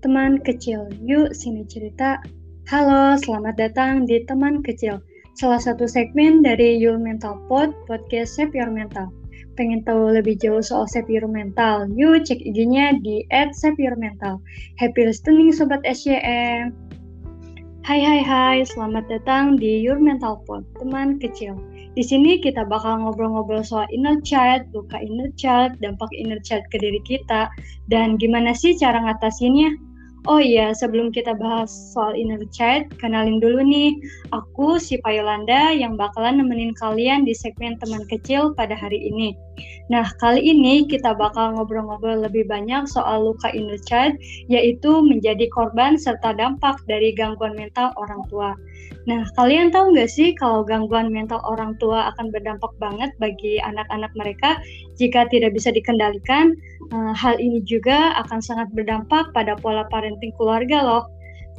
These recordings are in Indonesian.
Teman kecil, yuk sini cerita. Halo, selamat datang di Teman Kecil, salah satu segmen dari Your Mental Pod, podcast Save Your Mental. Pengen tahu lebih jauh soal Save Your Mental? Yuk cek IG-nya di @saveyourmental. Happy listening Sobat SYM. Hai hai hai, selamat datang di Your Mental Pod, teman kecil. Di sini kita bakal ngobrol-ngobrol soal inner child, luka inner child, dampak inner child ke diri kita, dan gimana sih cara ngatasinnya. Oh iya, sebelum kita bahas soal inner child, kenalin dulu nih, aku si Payolanda yang bakalan nemenin kalian di segmen teman kecil pada hari ini. Nah, kali ini kita bakal ngobrol-ngobrol lebih banyak soal luka inner child, yaitu menjadi korban serta dampak dari gangguan mental orang tua. Nah, kalian tahu nggak sih kalau gangguan mental orang tua akan berdampak banget bagi anak-anak mereka jika tidak bisa dikendalikan? Uh, hal ini juga akan sangat berdampak pada pola parenting keluarga loh.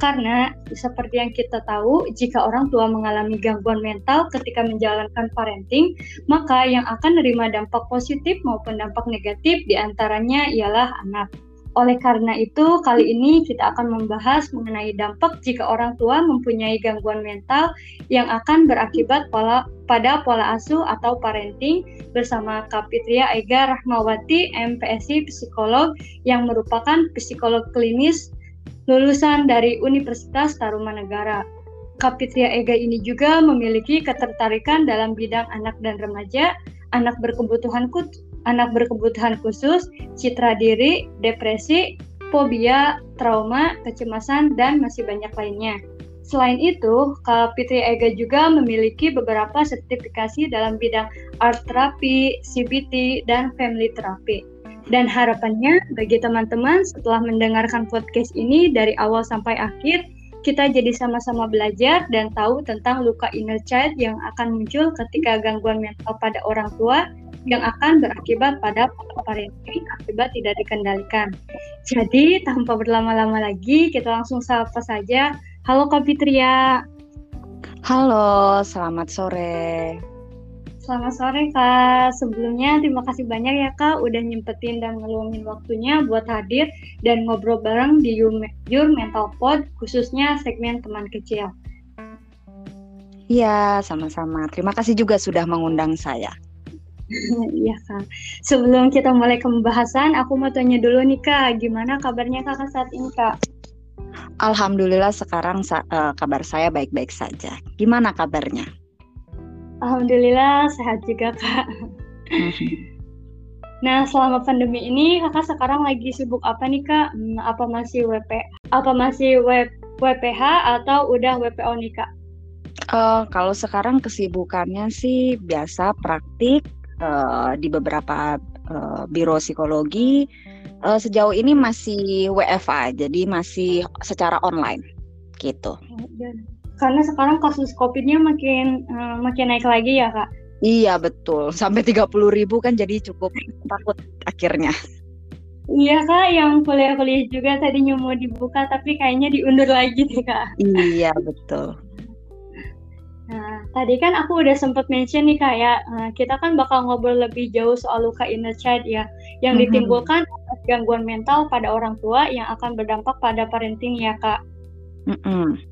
Karena seperti yang kita tahu, jika orang tua mengalami gangguan mental ketika menjalankan parenting, maka yang akan menerima dampak positif maupun dampak negatif di antaranya ialah anak. Oleh karena itu, kali ini kita akan membahas mengenai dampak jika orang tua mempunyai gangguan mental yang akan berakibat pola, pada pola asuh atau parenting bersama Kapitria Ega Rahmawati, MPSI Psikolog yang merupakan psikolog klinis lulusan dari Universitas Tarumanegara. Kapitria Ega ini juga memiliki ketertarikan dalam bidang anak dan remaja, anak berkebutuhan anak berkebutuhan khusus, citra diri, depresi, fobia, trauma, kecemasan, dan masih banyak lainnya. Selain itu, Kapitri Ega juga memiliki beberapa sertifikasi dalam bidang art therapy, CBT, dan family therapy. Dan harapannya bagi teman-teman setelah mendengarkan podcast ini dari awal sampai akhir, kita jadi sama-sama belajar dan tahu tentang luka inner child yang akan muncul ketika gangguan mental pada orang tua yang akan berakibat pada parenting akibat tidak dikendalikan. Jadi, tanpa berlama-lama lagi, kita langsung sapa saja. Halo Kak Fitria. Halo, selamat sore. Selamat sore Kak. Sebelumnya terima kasih banyak ya Kak udah nyempetin dan ngeluangin waktunya buat hadir dan ngobrol bareng di Your Mental Pod khususnya segmen teman kecil. Iya, sama-sama. Terima kasih juga sudah mengundang saya. Iya kak. Sebelum kita mulai ke pembahasan, aku mau tanya dulu nih kak, gimana kabarnya kakak saat ini kak? Alhamdulillah sekarang uh, kabar saya baik-baik saja. Gimana kabarnya? Alhamdulillah sehat juga kak. Mhm. Nah selama pandemi ini kakak sekarang lagi sibuk apa nih kak? Hmm, apa masih WP? Apa masih web WPH atau udah WPO nih kak? Uh, kalau sekarang kesibukannya sih biasa praktik uh, di beberapa uh, biro psikologi uh, sejauh ini masih WFA jadi masih secara online gitu. Karena sekarang kasus COVID-nya makin uh, makin naik lagi ya kak. Iya betul sampai 30 ribu kan jadi cukup takut akhirnya. Iya kak, yang kuliah-kuliah juga tadinya mau dibuka tapi kayaknya diundur lagi deh kak. Iya betul. Nah, tadi kan aku udah sempat mention nih kayak uh, kita kan bakal ngobrol lebih jauh soal luka inner child ya, yang mm-hmm. ditimbulkan gangguan mental pada orang tua yang akan berdampak pada parenting ya kak. Mm-hmm.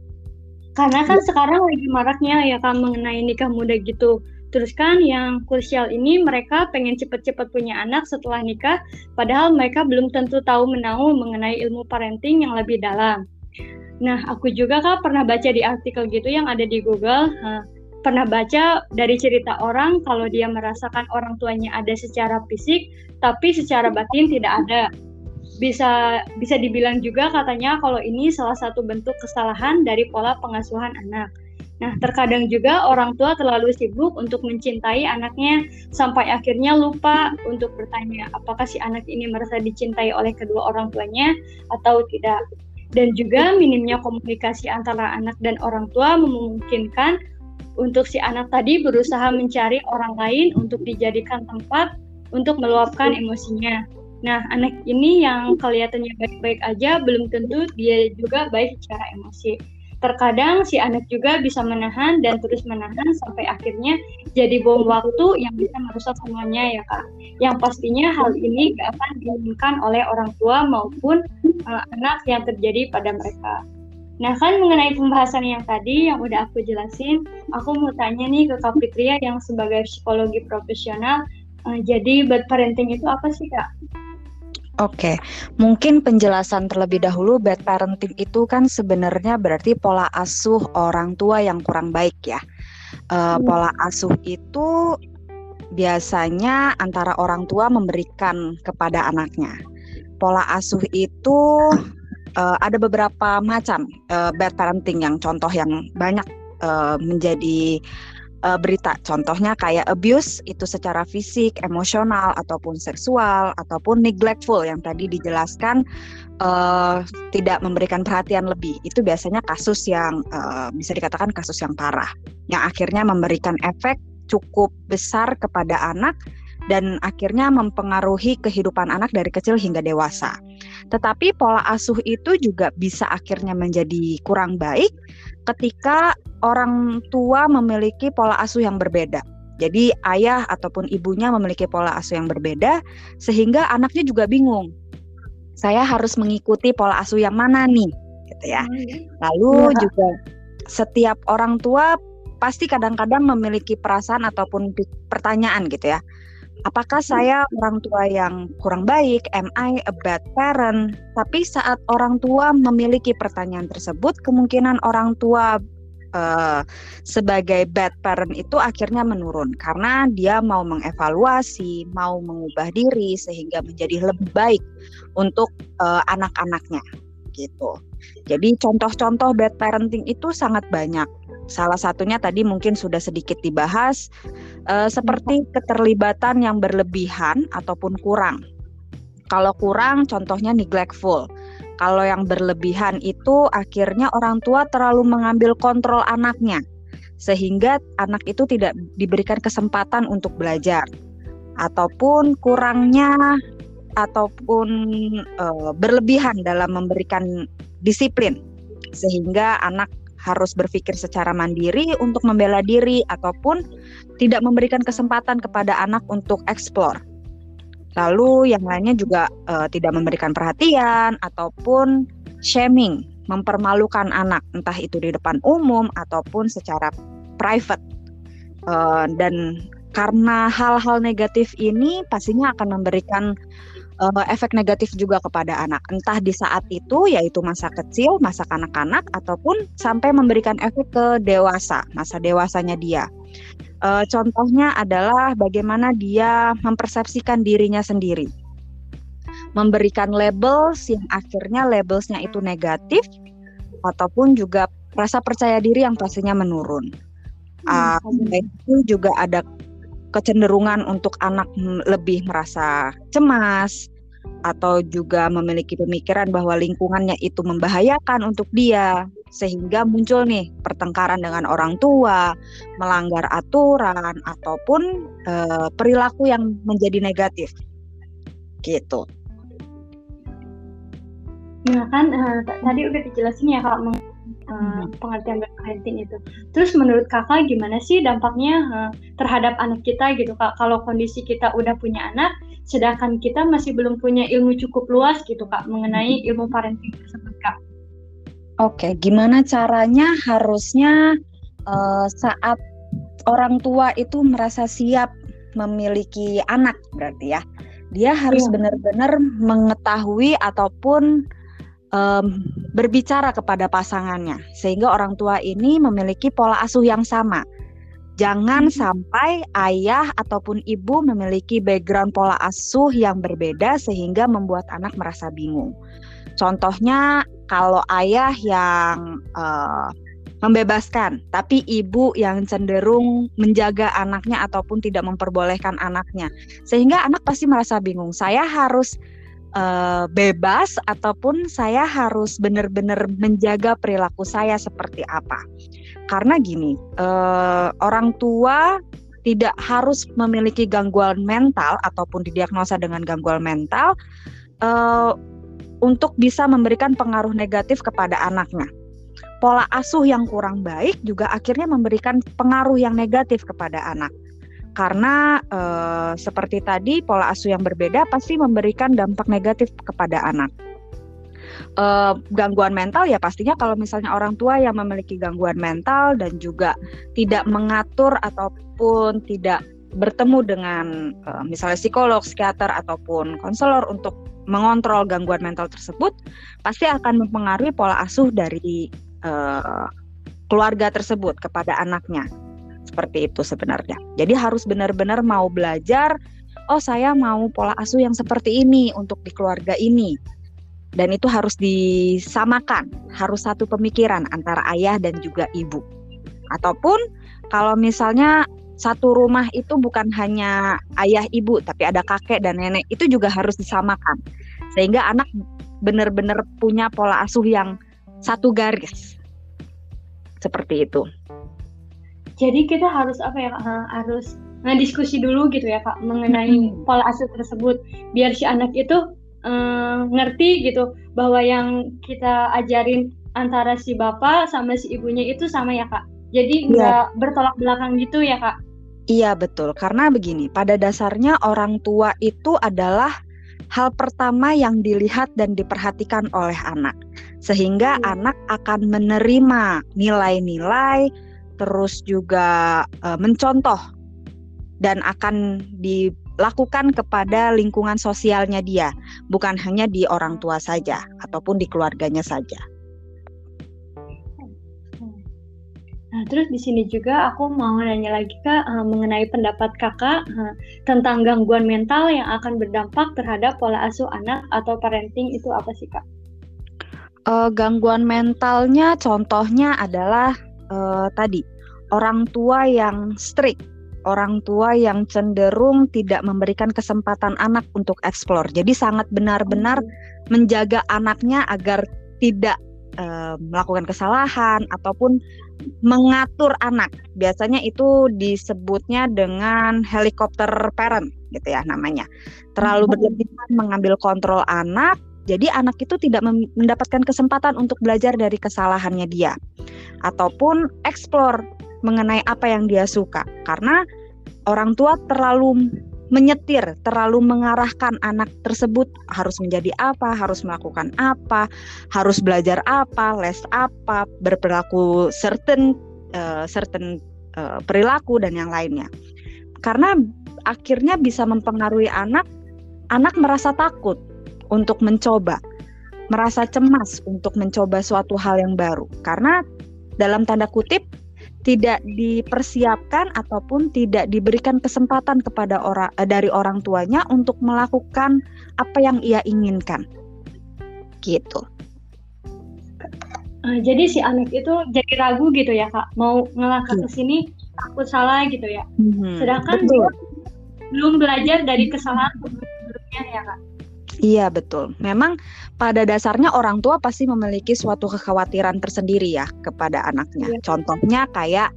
Karena kan sekarang lagi maraknya ya kak mengenai nikah muda gitu. Terus kan yang krusial ini mereka pengen cepet-cepet punya anak setelah nikah, padahal mereka belum tentu tahu menahu mengenai ilmu parenting yang lebih dalam. Nah, aku juga kak pernah baca di artikel gitu yang ada di Google, uh, pernah baca dari cerita orang kalau dia merasakan orang tuanya ada secara fisik, tapi secara batin tidak ada. Bisa bisa dibilang juga katanya kalau ini salah satu bentuk kesalahan dari pola pengasuhan anak. Nah, terkadang juga orang tua terlalu sibuk untuk mencintai anaknya sampai akhirnya lupa untuk bertanya apakah si anak ini merasa dicintai oleh kedua orang tuanya atau tidak dan juga minimnya komunikasi antara anak dan orang tua memungkinkan untuk si anak tadi berusaha mencari orang lain untuk dijadikan tempat untuk meluapkan emosinya. Nah, anak ini yang kelihatannya baik-baik aja belum tentu dia juga baik secara emosi. Terkadang si anak juga bisa menahan dan terus menahan sampai akhirnya jadi bom waktu yang bisa merusak semuanya ya kak. Yang pastinya hal ini gak akan diinginkan oleh orang tua maupun uh, anak yang terjadi pada mereka. Nah kan mengenai pembahasan yang tadi yang udah aku jelasin, aku mau tanya nih ke Kak Fitria yang sebagai psikologi profesional, uh, jadi bad parenting itu apa sih kak? Oke, mungkin penjelasan terlebih dahulu bad parenting itu kan sebenarnya berarti pola asuh orang tua yang kurang baik ya. Uh, pola asuh itu biasanya antara orang tua memberikan kepada anaknya. Pola asuh itu uh, ada beberapa macam uh, bad parenting yang contoh yang banyak uh, menjadi uh, berita. Contohnya kayak abuse itu secara fisik, emosional ataupun seksual ataupun neglectful yang tadi dijelaskan uh, tidak memberikan perhatian lebih. Itu biasanya kasus yang uh, bisa dikatakan kasus yang parah yang akhirnya memberikan efek cukup besar kepada anak dan akhirnya mempengaruhi kehidupan anak dari kecil hingga dewasa. Tetapi pola asuh itu juga bisa akhirnya menjadi kurang baik ketika orang tua memiliki pola asuh yang berbeda. Jadi ayah ataupun ibunya memiliki pola asuh yang berbeda sehingga anaknya juga bingung. Saya harus mengikuti pola asuh yang mana nih? Gitu ya. Oh, iya. Lalu ya. juga setiap orang tua pasti kadang-kadang memiliki perasaan ataupun pertanyaan gitu ya apakah saya orang tua yang kurang baik? Am I a bad parent? Tapi saat orang tua memiliki pertanyaan tersebut, kemungkinan orang tua uh, sebagai bad parent itu akhirnya menurun karena dia mau mengevaluasi, mau mengubah diri sehingga menjadi lebih baik untuk uh, anak-anaknya gitu. Jadi contoh-contoh bad parenting itu sangat banyak. Salah satunya tadi mungkin sudah sedikit dibahas uh, seperti keterlibatan yang berlebihan ataupun kurang. Kalau kurang contohnya neglectful. Kalau yang berlebihan itu akhirnya orang tua terlalu mengambil kontrol anaknya sehingga anak itu tidak diberikan kesempatan untuk belajar ataupun kurangnya ataupun uh, berlebihan dalam memberikan disiplin sehingga anak harus berpikir secara mandiri untuk membela diri ataupun tidak memberikan kesempatan kepada anak untuk eksplor. Lalu yang lainnya juga uh, tidak memberikan perhatian ataupun shaming, mempermalukan anak entah itu di depan umum ataupun secara private. Uh, dan karena hal-hal negatif ini pastinya akan memberikan uh, efek negatif juga kepada anak. Entah di saat itu yaitu masa kecil, masa kanak-kanak ataupun sampai memberikan efek ke dewasa, masa dewasanya dia. Uh, contohnya adalah bagaimana dia mempersepsikan dirinya sendiri. Memberikan labels yang akhirnya labelsnya itu negatif ataupun juga rasa percaya diri yang pastinya menurun. Uh, itu juga ada kecenderungan untuk anak lebih merasa cemas atau juga memiliki pemikiran bahwa lingkungannya itu membahayakan untuk dia sehingga muncul nih pertengkaran dengan orang tua, melanggar aturan ataupun e, perilaku yang menjadi negatif. Gitu. Nah kan uh, tadi udah dijelasin ya kak uh, pengertian parenting itu. Terus menurut kakak gimana sih dampaknya uh, terhadap anak kita gitu kak? Kalau kondisi kita udah punya anak, sedangkan kita masih belum punya ilmu cukup luas gitu kak mengenai ilmu parenting tersebut kak. Oke, gimana caranya harusnya uh, saat orang tua itu merasa siap memiliki anak berarti ya. Dia harus iya. benar-benar mengetahui ataupun um, berbicara kepada pasangannya sehingga orang tua ini memiliki pola asuh yang sama. Jangan hmm. sampai ayah ataupun ibu memiliki background pola asuh yang berbeda sehingga membuat anak merasa bingung. Contohnya kalau ayah yang uh, membebaskan, tapi ibu yang cenderung menjaga anaknya ataupun tidak memperbolehkan anaknya, sehingga anak pasti merasa bingung. Saya harus uh, bebas ataupun saya harus benar-benar menjaga perilaku saya seperti apa. Karena gini, uh, orang tua tidak harus memiliki gangguan mental ataupun didiagnosa dengan gangguan mental uh, untuk bisa memberikan pengaruh negatif kepada anaknya. pola asuh yang kurang baik juga akhirnya memberikan pengaruh yang negatif kepada anak. Karena eh, seperti tadi pola asuh yang berbeda pasti memberikan dampak negatif kepada anak. Eh, gangguan mental ya pastinya kalau misalnya orang tua yang memiliki gangguan mental dan juga tidak mengatur ataupun tidak bertemu dengan uh, misalnya psikolog, psikiater ataupun konselor untuk mengontrol gangguan mental tersebut, pasti akan mempengaruhi pola asuh dari uh, keluarga tersebut kepada anaknya. Seperti itu sebenarnya. Jadi harus benar-benar mau belajar, oh saya mau pola asuh yang seperti ini untuk di keluarga ini. Dan itu harus disamakan, harus satu pemikiran antara ayah dan juga ibu. Ataupun kalau misalnya satu rumah itu bukan hanya ayah ibu tapi ada kakek dan nenek itu juga harus disamakan sehingga anak benar-benar punya pola asuh yang satu garis seperti itu. Jadi kita harus apa ya harus diskusi dulu gitu ya kak mengenai hmm. pola asuh tersebut biar si anak itu uh, ngerti gitu bahwa yang kita ajarin antara si bapak sama si ibunya itu sama ya kak. Jadi iya. nggak yeah. bertolak belakang gitu ya kak. Iya betul, karena begini, pada dasarnya orang tua itu adalah hal pertama yang dilihat dan diperhatikan oleh anak. Sehingga hmm. anak akan menerima nilai-nilai terus juga e, mencontoh dan akan dilakukan kepada lingkungan sosialnya dia, bukan hanya di orang tua saja ataupun di keluarganya saja. Nah, terus di sini juga aku mau nanya lagi Kak uh, mengenai pendapat Kakak uh, tentang gangguan mental yang akan berdampak terhadap pola asuh anak atau parenting itu apa sih Kak? Uh, gangguan mentalnya contohnya adalah uh, tadi orang tua yang strict, orang tua yang cenderung tidak memberikan kesempatan anak untuk eksplor. Jadi sangat benar-benar oh. menjaga anaknya agar tidak uh, melakukan kesalahan ataupun mengatur anak. Biasanya itu disebutnya dengan helikopter parent gitu ya namanya. Terlalu hmm. berlebihan mengambil kontrol anak, jadi anak itu tidak mendapatkan kesempatan untuk belajar dari kesalahannya dia ataupun eksplor mengenai apa yang dia suka karena orang tua terlalu menyetir, terlalu mengarahkan anak tersebut harus menjadi apa, harus melakukan apa, harus belajar apa, les apa, berperilaku certain uh, certain uh, perilaku dan yang lainnya. Karena akhirnya bisa mempengaruhi anak, anak merasa takut untuk mencoba, merasa cemas untuk mencoba suatu hal yang baru. Karena dalam tanda kutip tidak dipersiapkan ataupun tidak diberikan kesempatan kepada orang eh, dari orang tuanya untuk melakukan apa yang ia inginkan. Gitu. Uh, jadi si anak itu jadi ragu gitu ya kak, mau ngelangkah ke sini takut salah gitu ya. Mm-hmm. Sedangkan Betul. dia belum belajar dari kesalahan sebelumnya ya kak. Iya betul. Memang pada dasarnya orang tua pasti memiliki suatu kekhawatiran tersendiri ya kepada anaknya. Iya. Contohnya kayak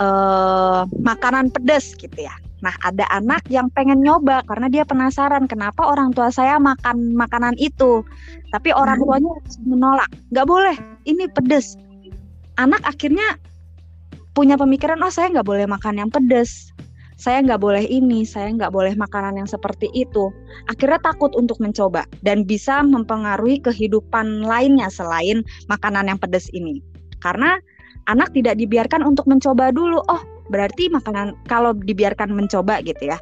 uh, makanan pedas gitu ya. Nah ada anak yang pengen nyoba karena dia penasaran kenapa orang tua saya makan makanan itu, tapi orang hmm. tuanya menolak. Gak boleh, ini pedas. Anak akhirnya punya pemikiran oh saya nggak boleh makan yang pedas saya nggak boleh ini, saya nggak boleh makanan yang seperti itu. Akhirnya takut untuk mencoba dan bisa mempengaruhi kehidupan lainnya selain makanan yang pedas ini. Karena anak tidak dibiarkan untuk mencoba dulu. Oh, berarti makanan kalau dibiarkan mencoba gitu ya.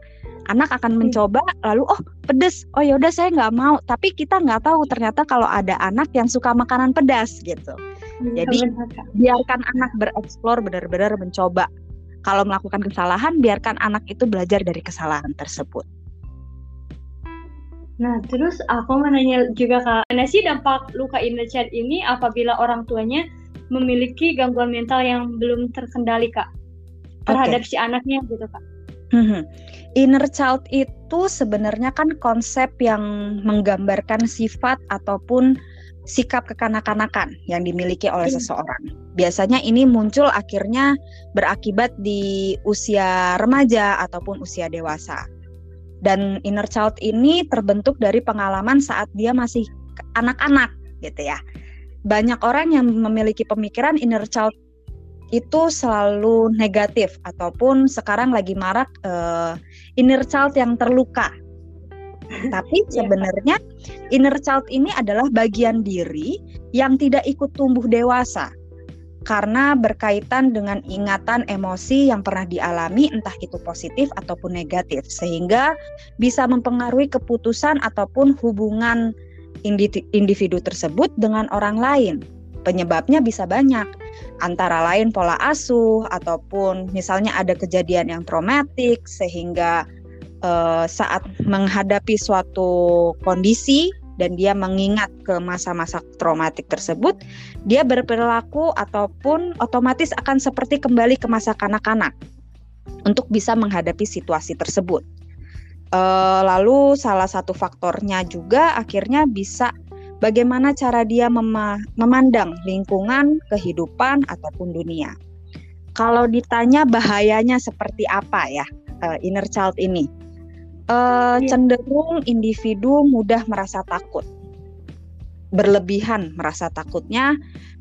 Anak akan hmm. mencoba lalu oh pedas. Oh ya udah saya nggak mau. Tapi kita nggak tahu ternyata kalau ada anak yang suka makanan pedas gitu. Hmm, Jadi biarkan anak bereksplor benar-benar mencoba kalau melakukan kesalahan, biarkan anak itu belajar dari kesalahan tersebut. Nah, terus aku menanya juga Kak, mana sih dampak luka inner child ini apabila orang tuanya memiliki gangguan mental yang belum terkendali Kak? Terhadap okay. si anaknya gitu Kak. Hmm, inner child itu sebenarnya kan konsep yang menggambarkan sifat ataupun sikap kekanak-kanakan yang dimiliki oleh hmm. seseorang. Biasanya ini muncul akhirnya berakibat di usia remaja ataupun usia dewasa. Dan inner child ini terbentuk dari pengalaman saat dia masih anak-anak gitu ya. banyak orang yang memiliki pemikiran inner child itu selalu negatif ataupun sekarang lagi marak uh, inner child yang terluka. Tapi iya, sebenarnya inner child ini adalah bagian diri yang tidak ikut tumbuh dewasa karena berkaitan dengan ingatan emosi yang pernah dialami entah itu positif ataupun negatif sehingga bisa mempengaruhi keputusan ataupun hubungan individu tersebut dengan orang lain. Penyebabnya bisa banyak, antara lain pola asuh ataupun misalnya ada kejadian yang traumatik sehingga uh, saat menghadapi suatu kondisi dan dia mengingat ke masa-masa traumatik tersebut, dia berperilaku ataupun otomatis akan seperti kembali ke masa kanak-kanak untuk bisa menghadapi situasi tersebut. Uh, lalu salah satu faktornya juga akhirnya bisa bagaimana cara dia mem memandang lingkungan, kehidupan ataupun dunia. Kalau ditanya bahayanya seperti apa ya uh, inner child ini, uh, cenderung individu mudah merasa takut, berlebihan merasa takutnya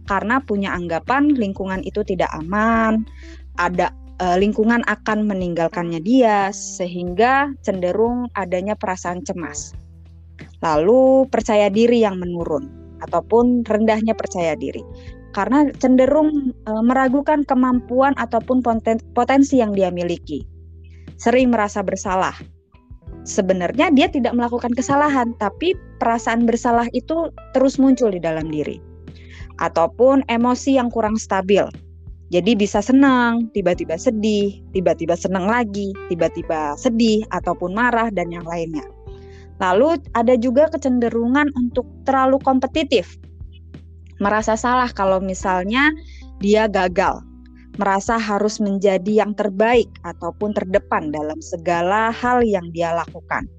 karena punya anggapan lingkungan itu tidak aman, ada uh, lingkungan akan meninggalkannya dia sehingga cenderung adanya perasaan cemas. Lalu percaya diri yang menurun ataupun rendahnya percaya diri karena cenderung uh, meragukan kemampuan ataupun poten potensi yang dia miliki. Sering merasa bersalah. Sebenarnya dia tidak melakukan kesalahan, tapi perasaan bersalah itu terus muncul di dalam diri. Ataupun emosi yang kurang stabil, jadi bisa senang, tiba-tiba sedih, tiba-tiba senang lagi, tiba-tiba sedih ataupun marah dan yang lainnya. Lalu ada juga kecenderungan untuk terlalu kompetitif. Merasa salah kalau misalnya dia gagal, merasa harus menjadi yang terbaik ataupun terdepan dalam segala hal yang dia lakukan.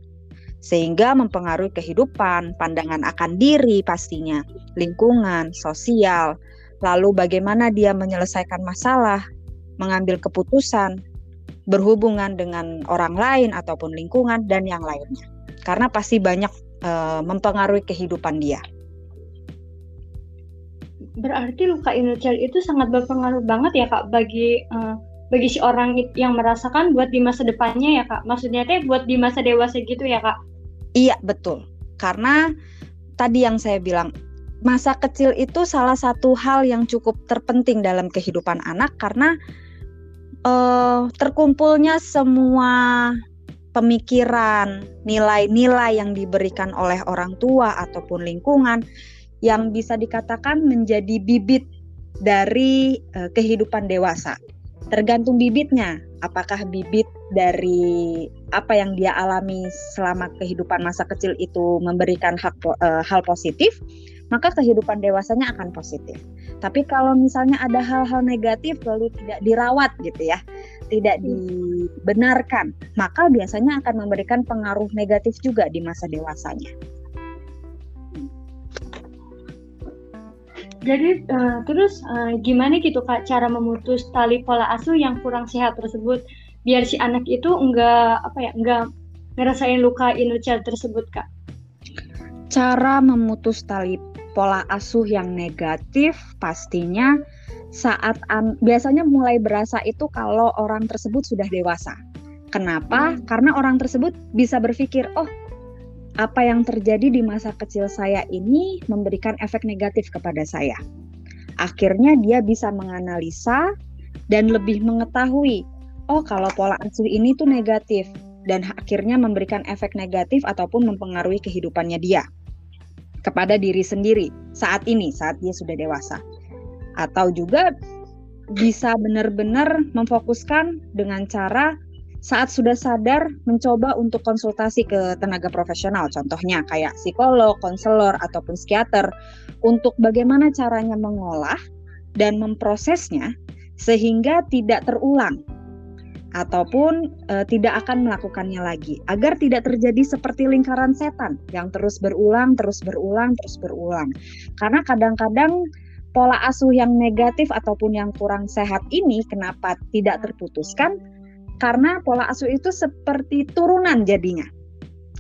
Sehingga mempengaruhi kehidupan, pandangan akan diri pastinya, lingkungan, sosial, lalu bagaimana dia menyelesaikan masalah, mengambil keputusan, berhubungan dengan orang lain ataupun lingkungan dan yang lainnya. Karena pasti banyak e, mempengaruhi kehidupan dia. Berarti luka inner child itu sangat berpengaruh banget ya kak bagi e, bagi si orang yang merasakan buat di masa depannya ya kak. Maksudnya teh buat di masa dewasa gitu ya kak? Iya betul. Karena tadi yang saya bilang masa kecil itu salah satu hal yang cukup terpenting dalam kehidupan anak karena uh, terkumpulnya semua pemikiran, nilai-nilai yang diberikan oleh orang tua ataupun lingkungan yang bisa dikatakan menjadi bibit dari uh, kehidupan dewasa. Tergantung bibitnya, apakah bibit dari apa yang dia alami selama kehidupan masa kecil itu memberikan hak, uh, hal positif maka kehidupan dewasanya akan positif. Tapi kalau misalnya ada hal-hal negatif lalu tidak dirawat gitu ya, tidak hmm. dibenarkan, maka biasanya akan memberikan pengaruh negatif juga di masa dewasanya. Jadi uh, terus uh, gimana gitu kak cara memutus tali pola asuh yang kurang sehat tersebut biar si anak itu enggak apa ya enggak ngerasain luka inner child tersebut kak? Cara memutus tali pola asuh yang negatif pastinya saat an biasanya mulai berasa itu kalau orang tersebut sudah dewasa. Kenapa? Hmm. Karena orang tersebut bisa berpikir, "Oh, apa yang terjadi di masa kecil saya ini memberikan efek negatif kepada saya." Akhirnya dia bisa menganalisa dan lebih mengetahui, "Oh, kalau pola asuh ini tuh negatif." Dan akhirnya memberikan efek negatif ataupun mempengaruhi kehidupannya dia kepada diri sendiri saat ini saat dia sudah dewasa atau juga bisa benar-benar memfokuskan dengan cara saat sudah sadar mencoba untuk konsultasi ke tenaga profesional. Contohnya kayak psikolog, konselor ataupun psikiater untuk bagaimana caranya mengolah dan memprosesnya sehingga tidak terulang ataupun e, tidak akan melakukannya lagi. Agar tidak terjadi seperti lingkaran setan yang terus berulang terus berulang terus berulang. Karena kadang-kadang pola asuh yang negatif ataupun yang kurang sehat ini kenapa tidak terputuskan karena pola asuh itu seperti turunan jadinya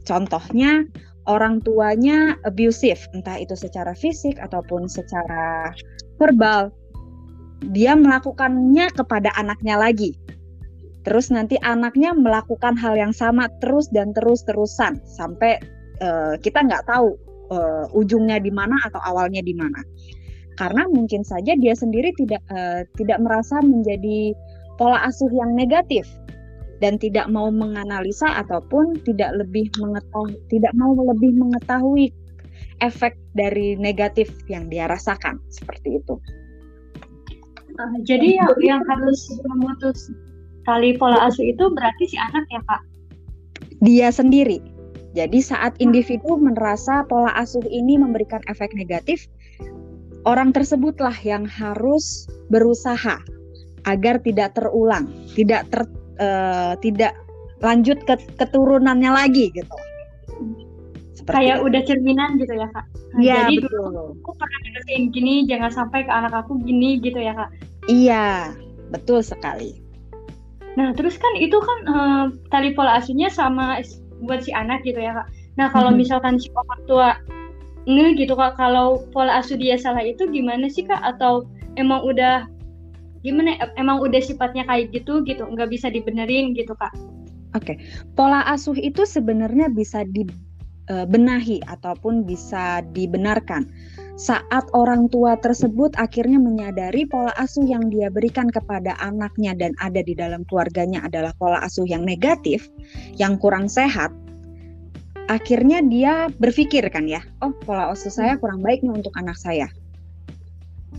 contohnya orang tuanya abusive, entah itu secara fisik ataupun secara verbal, dia melakukannya kepada anaknya lagi. Terus nanti anaknya melakukan hal yang sama terus dan terus terusan sampai uh, kita nggak tahu uh, ujungnya di mana atau awalnya di mana. Karena mungkin saja dia sendiri tidak uh, tidak merasa menjadi pola asuh yang negatif dan tidak mau menganalisa ataupun tidak lebih mengetahui tidak mau lebih mengetahui efek dari negatif yang dia rasakan seperti itu. Uh, jadi yang yang harus memutus tali pola asuh itu berarti si anak ya kak? Dia sendiri. Jadi saat individu merasa pola asuh ini memberikan efek negatif, orang tersebutlah yang harus berusaha agar tidak terulang, tidak ter, uh, tidak lanjut ke keturunannya lagi gitu. Seperti Kayak itu. udah cerminan gitu ya kak. Nah, ya, jadi betul. dulu aku pernah ngerasain gini, jangan sampai ke anak aku gini gitu ya kak. Iya, betul sekali. Nah, terus kan itu kan uh, tali pola asuhnya sama buat si anak gitu ya, Kak. Nah, kalau hmm. misalkan si orang tua nge gitu Kak, kalau pola asuh dia salah itu gimana sih Kak? Atau emang udah gimana emang udah sifatnya kayak gitu gitu, nggak bisa dibenerin gitu Kak? Oke, okay. pola asuh itu sebenarnya bisa dibenahi eh, ataupun bisa dibenarkan saat orang tua tersebut akhirnya menyadari pola asuh yang dia berikan kepada anaknya dan ada di dalam keluarganya adalah pola asuh yang negatif, yang kurang sehat, akhirnya dia berpikir kan ya, oh pola asuh saya kurang baik nih untuk anak saya.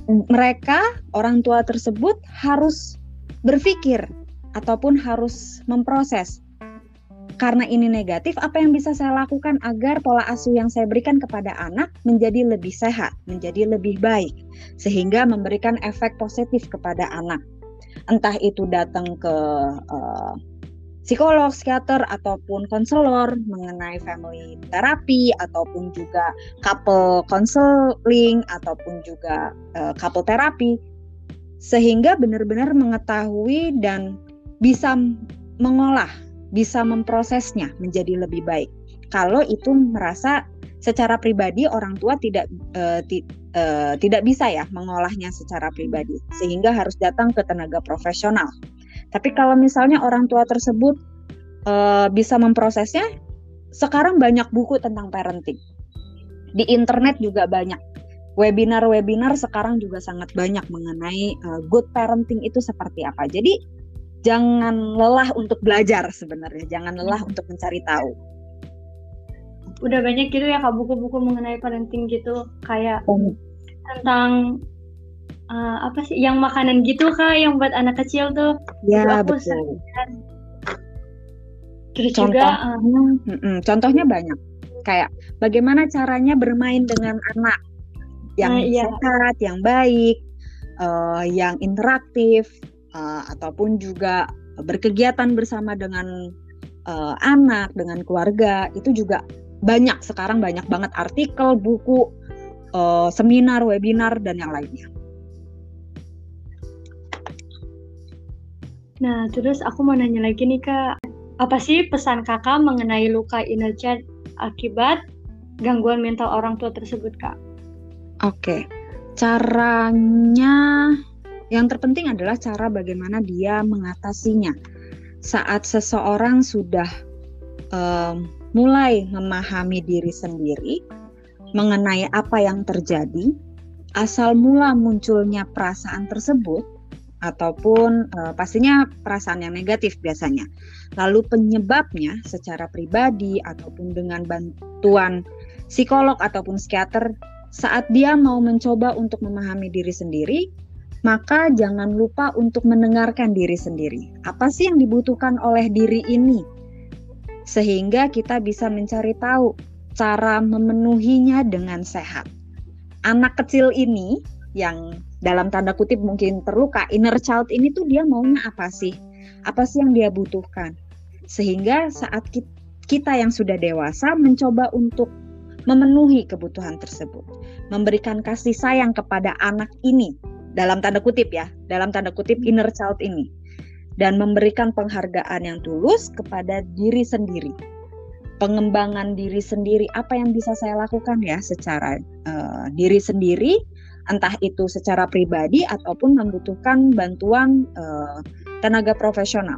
Mereka, orang tua tersebut harus berpikir ataupun harus memproses karena ini negatif, apa yang bisa saya lakukan agar pola asuh yang saya berikan kepada anak menjadi lebih sehat, menjadi lebih baik, sehingga memberikan efek positif kepada anak. Entah itu datang ke uh, psikolog, psikiater, ataupun konselor mengenai family terapi, ataupun juga couple counseling, ataupun juga uh, couple terapi, sehingga benar-benar mengetahui dan bisa mengolah bisa memprosesnya menjadi lebih baik. Kalau itu merasa secara pribadi orang tua tidak uh, ti, uh, tidak bisa ya mengolahnya secara pribadi sehingga harus datang ke tenaga profesional. Tapi kalau misalnya orang tua tersebut uh, bisa memprosesnya, sekarang banyak buku tentang parenting. Di internet juga banyak. Webinar-webinar sekarang juga sangat banyak mengenai uh, good parenting itu seperti apa. Jadi jangan lelah untuk belajar sebenarnya, jangan lelah hmm. untuk mencari tahu. Udah banyak gitu ya kak buku-buku mengenai parenting gitu, kayak hmm. tentang uh, apa sih, yang makanan gitu kak, yang buat anak kecil tuh. Ya betul. Terus juga, uh, contohnya banyak, kayak bagaimana caranya bermain dengan anak yang uh, iya. sehat, yang baik, uh, yang interaktif uh, ataupun juga berkegiatan bersama dengan uh, anak, dengan keluarga itu juga banyak sekarang banyak banget artikel, buku, uh, seminar, webinar dan yang lainnya. Nah, terus aku mau nanya lagi nih Kak, apa sih pesan Kakak mengenai luka inner child akibat gangguan mental orang tua tersebut Kak? Oke, caranya yang terpenting adalah cara bagaimana dia mengatasinya. Saat seseorang sudah um, mulai memahami diri sendiri mengenai apa yang terjadi, asal mula munculnya perasaan tersebut ataupun uh, pastinya perasaan yang negatif biasanya. Lalu penyebabnya secara pribadi ataupun dengan bantuan psikolog ataupun psikiater saat dia mau mencoba untuk memahami diri sendiri, maka jangan lupa untuk mendengarkan diri sendiri. Apa sih yang dibutuhkan oleh diri ini? Sehingga kita bisa mencari tahu cara memenuhinya dengan sehat. Anak kecil ini yang dalam tanda kutip mungkin terluka, inner child ini tuh dia maunya apa sih? Apa sih yang dia butuhkan? Sehingga saat kita yang sudah dewasa mencoba untuk memenuhi kebutuhan tersebut, memberikan kasih sayang kepada anak ini dalam tanda kutip ya, dalam tanda kutip inner child ini dan memberikan penghargaan yang tulus kepada diri sendiri. pengembangan diri sendiri apa yang bisa saya lakukan ya secara uh, diri sendiri entah itu secara pribadi ataupun membutuhkan bantuan uh, tenaga profesional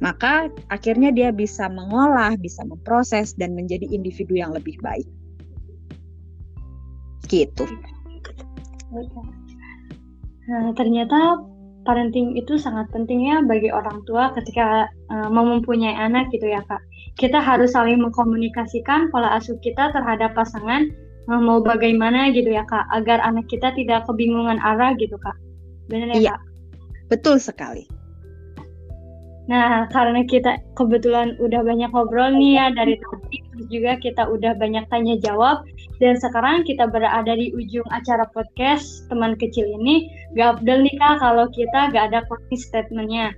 maka akhirnya dia bisa mengolah, bisa memproses dan menjadi individu yang lebih baik. Gitu. Nah, ternyata parenting itu sangat pentingnya bagi orang tua ketika uh, mempunyai anak gitu ya kak. Kita harus saling mengkomunikasikan pola asuh kita terhadap pasangan mau bagaimana gitu ya kak, agar anak kita tidak kebingungan arah gitu kak. Benar ya iya, kak? Betul sekali. Nah, karena kita kebetulan udah banyak ngobrol nih ya dari tadi, terus juga kita udah banyak tanya jawab, dan sekarang kita berada di ujung acara podcast teman kecil ini, gak abdel nih kak kalau kita gak ada closing statementnya.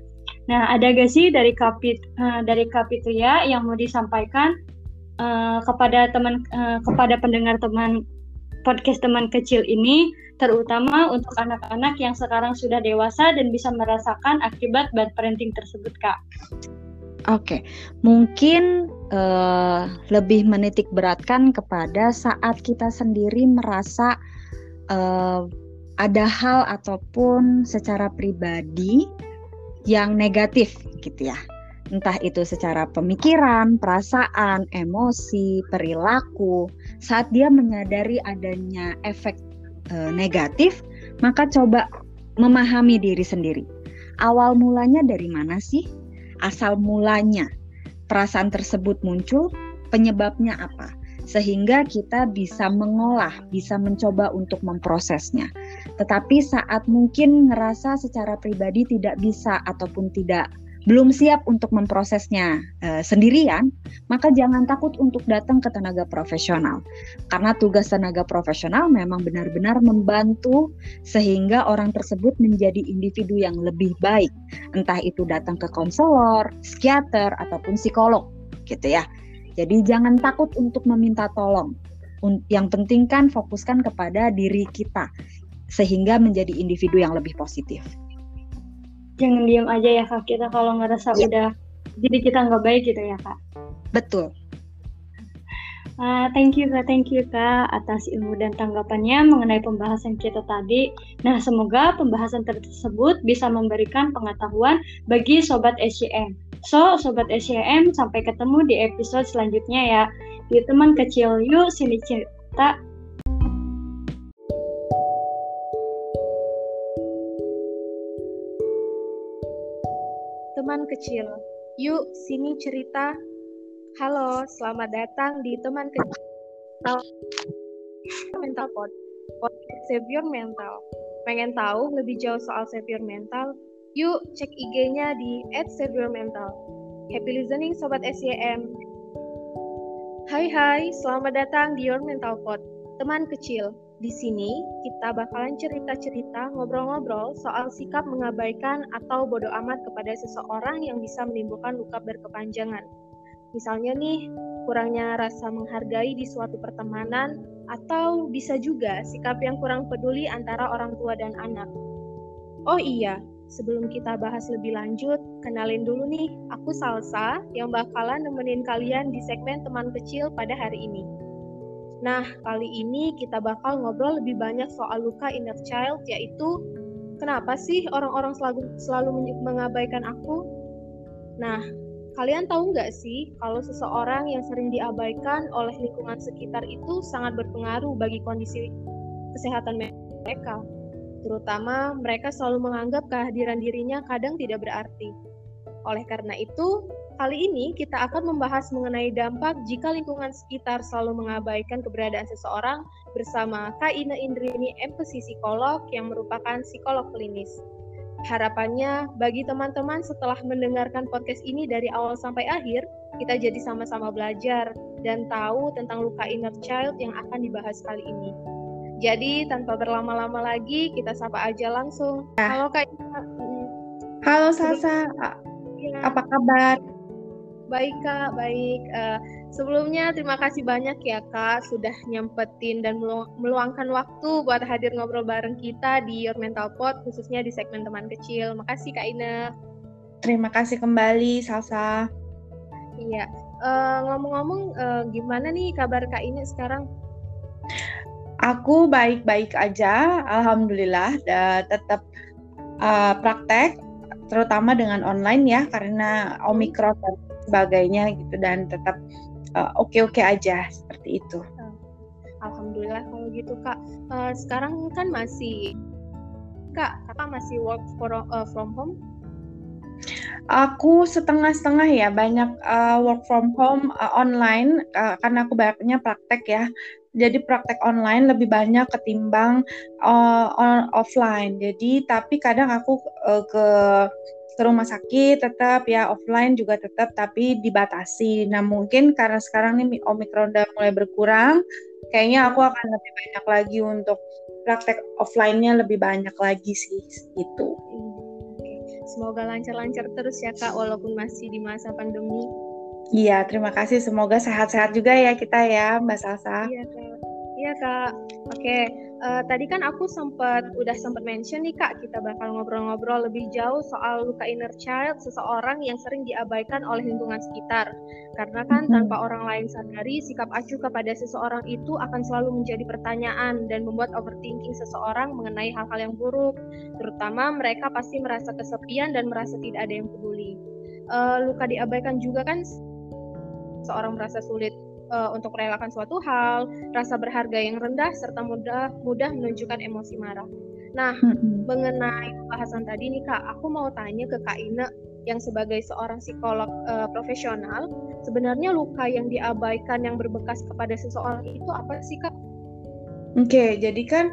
Nah, ada gak sih dari kapit uh, dari Kapitria yang mau disampaikan uh, kepada teman uh, kepada pendengar teman podcast teman kecil ini terutama untuk anak-anak yang sekarang sudah dewasa dan bisa merasakan akibat bad parenting tersebut, Kak. Oke, mungkin uh, lebih menitik beratkan kepada saat kita sendiri merasa uh, ada hal ataupun secara pribadi yang negatif, gitu ya. Entah itu secara pemikiran, perasaan, emosi, perilaku, saat dia menyadari adanya efek e, negatif, maka coba memahami diri sendiri. Awal mulanya dari mana sih? Asal mulanya perasaan tersebut muncul, penyebabnya apa? Sehingga kita bisa mengolah, bisa mencoba untuk memprosesnya. Tetapi saat mungkin ngerasa secara pribadi tidak bisa ataupun tidak belum siap untuk memprosesnya e, sendirian, maka jangan takut untuk datang ke tenaga profesional. Karena tugas tenaga profesional memang benar-benar membantu sehingga orang tersebut menjadi individu yang lebih baik. Entah itu datang ke konselor, psikiater ataupun psikolog, gitu ya. Jadi jangan takut untuk meminta tolong. Yang penting kan fokuskan kepada diri kita sehingga menjadi individu yang lebih positif jangan diam aja ya kak kita kalau ngerasa ya. udah jadi kita nggak baik gitu ya kak betul Uh, thank you kak, thank you kak atas ilmu dan tanggapannya mengenai pembahasan kita tadi. Nah semoga pembahasan tersebut bisa memberikan pengetahuan bagi sobat SCM. So sobat SCM sampai ketemu di episode selanjutnya ya. Di teman kecil yuk sini cerita teman kecil. Yuk, sini cerita. Halo, selamat datang di teman kecil. Mental Pod, podcast Save Your Mental. Pengen tahu lebih jauh soal Save Your Mental? Yuk, cek IG-nya di @saveyourmental. Happy listening Sobat SYM. Hai hai, selamat datang di Your Mental Pod, teman kecil. Di sini, kita bakalan cerita-cerita, ngobrol-ngobrol soal sikap mengabaikan atau bodoh amat kepada seseorang yang bisa menimbulkan luka berkepanjangan. Misalnya nih, kurangnya rasa menghargai di suatu pertemanan, atau bisa juga sikap yang kurang peduli antara orang tua dan anak. Oh iya, sebelum kita bahas lebih lanjut, kenalin dulu nih, aku Salsa yang bakalan nemenin kalian di segmen teman kecil pada hari ini. Nah, kali ini kita bakal ngobrol lebih banyak soal luka inner child, yaitu kenapa sih orang-orang selalu, selalu mengabaikan aku? Nah, kalian tahu nggak sih kalau seseorang yang sering diabaikan oleh lingkungan sekitar itu sangat berpengaruh bagi kondisi kesehatan mereka? Terutama mereka selalu menganggap kehadiran dirinya kadang tidak berarti. Oleh karena itu, Kali ini kita akan membahas mengenai dampak jika lingkungan sekitar selalu mengabaikan keberadaan seseorang bersama Kak Ina Indrini, empati psikolog yang merupakan psikolog klinis. Harapannya bagi teman-teman setelah mendengarkan podcast ini dari awal sampai akhir, kita jadi sama-sama belajar dan tahu tentang luka inner child yang akan dibahas kali ini. Jadi tanpa berlama-lama lagi, kita sapa aja langsung. Nah. Halo Kak Ina. Halo Sasa, iya. apa kabar? Baik Kak, baik. Uh, sebelumnya terima kasih banyak ya Kak sudah nyempetin dan meluangkan waktu buat hadir ngobrol bareng kita di Your Mental Pod khususnya di segmen teman kecil. Makasih Kak Ina. Terima kasih kembali Salsa. Iya. uh, ngomong-ngomong uh, gimana nih kabar Kak ini sekarang? Aku baik-baik aja, alhamdulillah. Da, tetap uh, praktek, terutama dengan online ya, karena omikron dan sebagainya gitu, dan tetap oke-oke uh, aja seperti itu. Alhamdulillah kalau gitu kak. Uh, sekarang kan masih kak, kakak masih work for, uh, from home? Aku setengah-setengah ya, banyak uh, work from home uh, online uh, karena aku banyaknya praktek ya. Jadi praktek online lebih banyak ketimbang uh, on, offline. Jadi tapi kadang aku uh, ke ke rumah sakit tetap ya offline juga tetap tapi dibatasi. Nah mungkin karena sekarang nih omikron udah mulai berkurang, kayaknya aku akan lebih banyak lagi untuk praktek offline-nya lebih banyak lagi sih gitu. Semoga lancar-lancar terus ya Kak, walaupun masih di masa pandemi. Iya, terima kasih. Semoga sehat-sehat juga ya kita ya, Mbak Salsa. Iya Kak. Iya Kak. Oke, uh, tadi kan aku sempat udah sempat mention nih Kak, kita bakal ngobrol-ngobrol lebih jauh soal luka inner child seseorang yang sering diabaikan oleh lingkungan sekitar. Karena kan tanpa orang lain sadari, sikap acuh kepada seseorang itu akan selalu menjadi pertanyaan dan membuat overthinking seseorang mengenai hal-hal yang buruk. Terutama mereka pasti merasa kesepian dan merasa tidak ada yang peduli. Uh, luka diabaikan juga kan seorang merasa sulit uh, untuk merelakan suatu hal, rasa berharga yang rendah, serta mudah mudah menunjukkan emosi marah. Nah, hmm. mengenai bahasan tadi nih Kak, aku mau tanya ke Kak Ina yang sebagai seorang psikolog uh, profesional, sebenarnya luka yang diabaikan yang berbekas kepada seseorang itu apa sih Kak? Oke, okay, jadi kan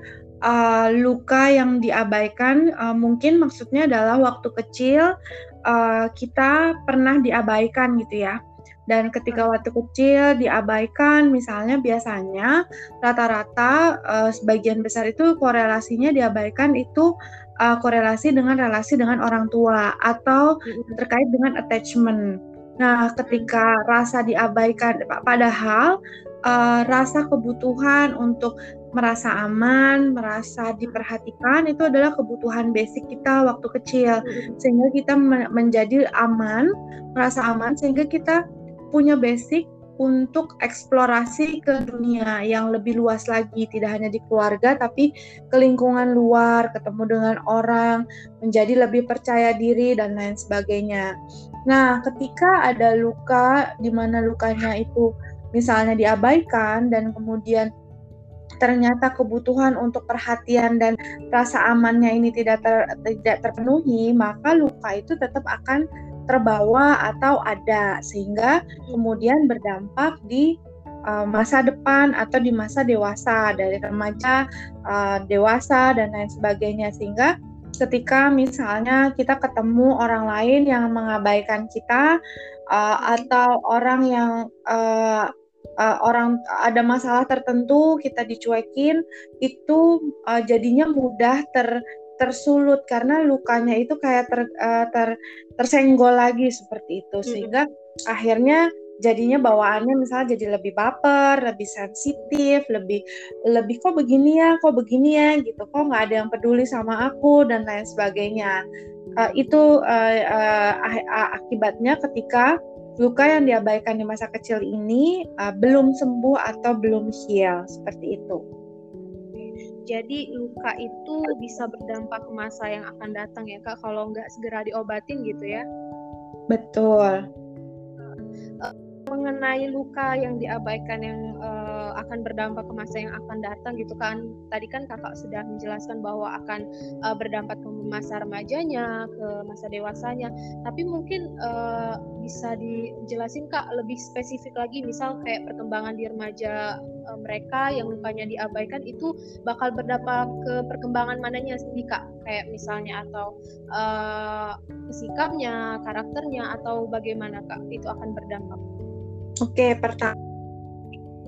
uh, luka yang diabaikan uh, mungkin maksudnya adalah waktu kecil uh, kita pernah diabaikan gitu ya dan ketika waktu kecil diabaikan misalnya biasanya rata-rata uh, sebagian besar itu korelasinya diabaikan itu uh, korelasi dengan relasi dengan orang tua atau terkait dengan attachment. Nah, ketika rasa diabaikan padahal uh, rasa kebutuhan untuk merasa aman, merasa diperhatikan itu adalah kebutuhan basic kita waktu kecil. Sehingga kita menjadi aman, merasa aman sehingga kita punya basic untuk eksplorasi ke dunia yang lebih luas lagi, tidak hanya di keluarga, tapi ke lingkungan luar, ketemu dengan orang, menjadi lebih percaya diri, dan lain sebagainya. Nah, ketika ada luka, di mana lukanya itu misalnya diabaikan, dan kemudian ternyata kebutuhan untuk perhatian dan rasa amannya ini tidak ter, tidak terpenuhi, maka luka itu tetap akan terbawa atau ada sehingga kemudian berdampak di uh, masa depan atau di masa dewasa dari remaja uh, dewasa dan lain sebagainya. Sehingga ketika misalnya kita ketemu orang lain yang mengabaikan kita uh, atau orang yang uh, uh, orang ada masalah tertentu kita dicuekin itu uh, jadinya mudah ter tersulut karena lukanya itu kayak ter, uh, ter tersenggol lagi seperti itu sehingga hmm. akhirnya jadinya bawaannya misalnya jadi lebih baper, lebih sensitif, lebih lebih kok begini ya, kok begini ya gitu, kok nggak ada yang peduli sama aku dan lain sebagainya. Uh, itu uh, uh, akibatnya ketika luka yang diabaikan di masa kecil ini uh, belum sembuh atau belum heal seperti itu. Jadi luka itu bisa berdampak ke masa yang akan datang ya kak kalau nggak segera diobatin gitu ya. Betul. Mengenai luka yang diabaikan yang uh, akan berdampak ke masa yang akan datang gitu kan. Tadi kan kakak sudah menjelaskan bahwa akan uh, berdampak ke masa remajanya ke masa dewasanya. Tapi mungkin uh, bisa dijelasin kak lebih spesifik lagi. Misal kayak perkembangan di remaja uh, mereka yang lukanya diabaikan itu bakal berdampak ke perkembangan mananya sendiri kak? Kayak misalnya atau uh, sikapnya karakternya atau bagaimana kak? Itu akan berdampak Oke, pertama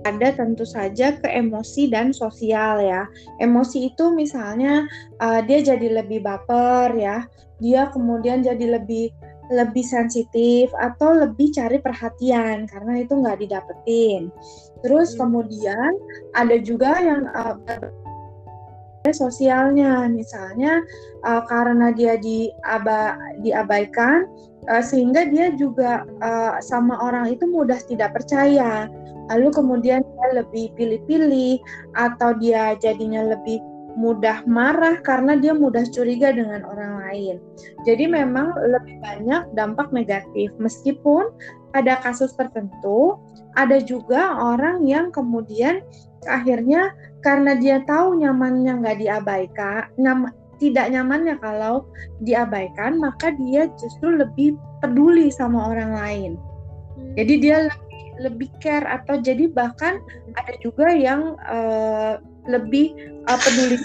ada tentu saja ke emosi dan sosial ya. Emosi itu misalnya uh, dia jadi lebih baper ya, dia kemudian jadi lebih lebih sensitif atau lebih cari perhatian karena itu nggak didapetin. Terus hmm. kemudian ada juga yang uh, sosialnya. Misalnya uh, karena dia diaba, diabaikan uh, sehingga dia juga uh, sama orang itu mudah tidak percaya. Lalu kemudian dia lebih pilih-pilih atau dia jadinya lebih mudah marah karena dia mudah curiga dengan orang lain. Jadi memang lebih banyak dampak negatif. Meskipun pada kasus tertentu ada juga orang yang kemudian akhirnya karena dia tahu nyamannya nggak diabaikan, nyam, tidak nyamannya kalau diabaikan, maka dia justru lebih peduli sama orang lain. Hmm. Jadi dia lebih, lebih care atau jadi bahkan ada juga yang uh, lebih uh, peduli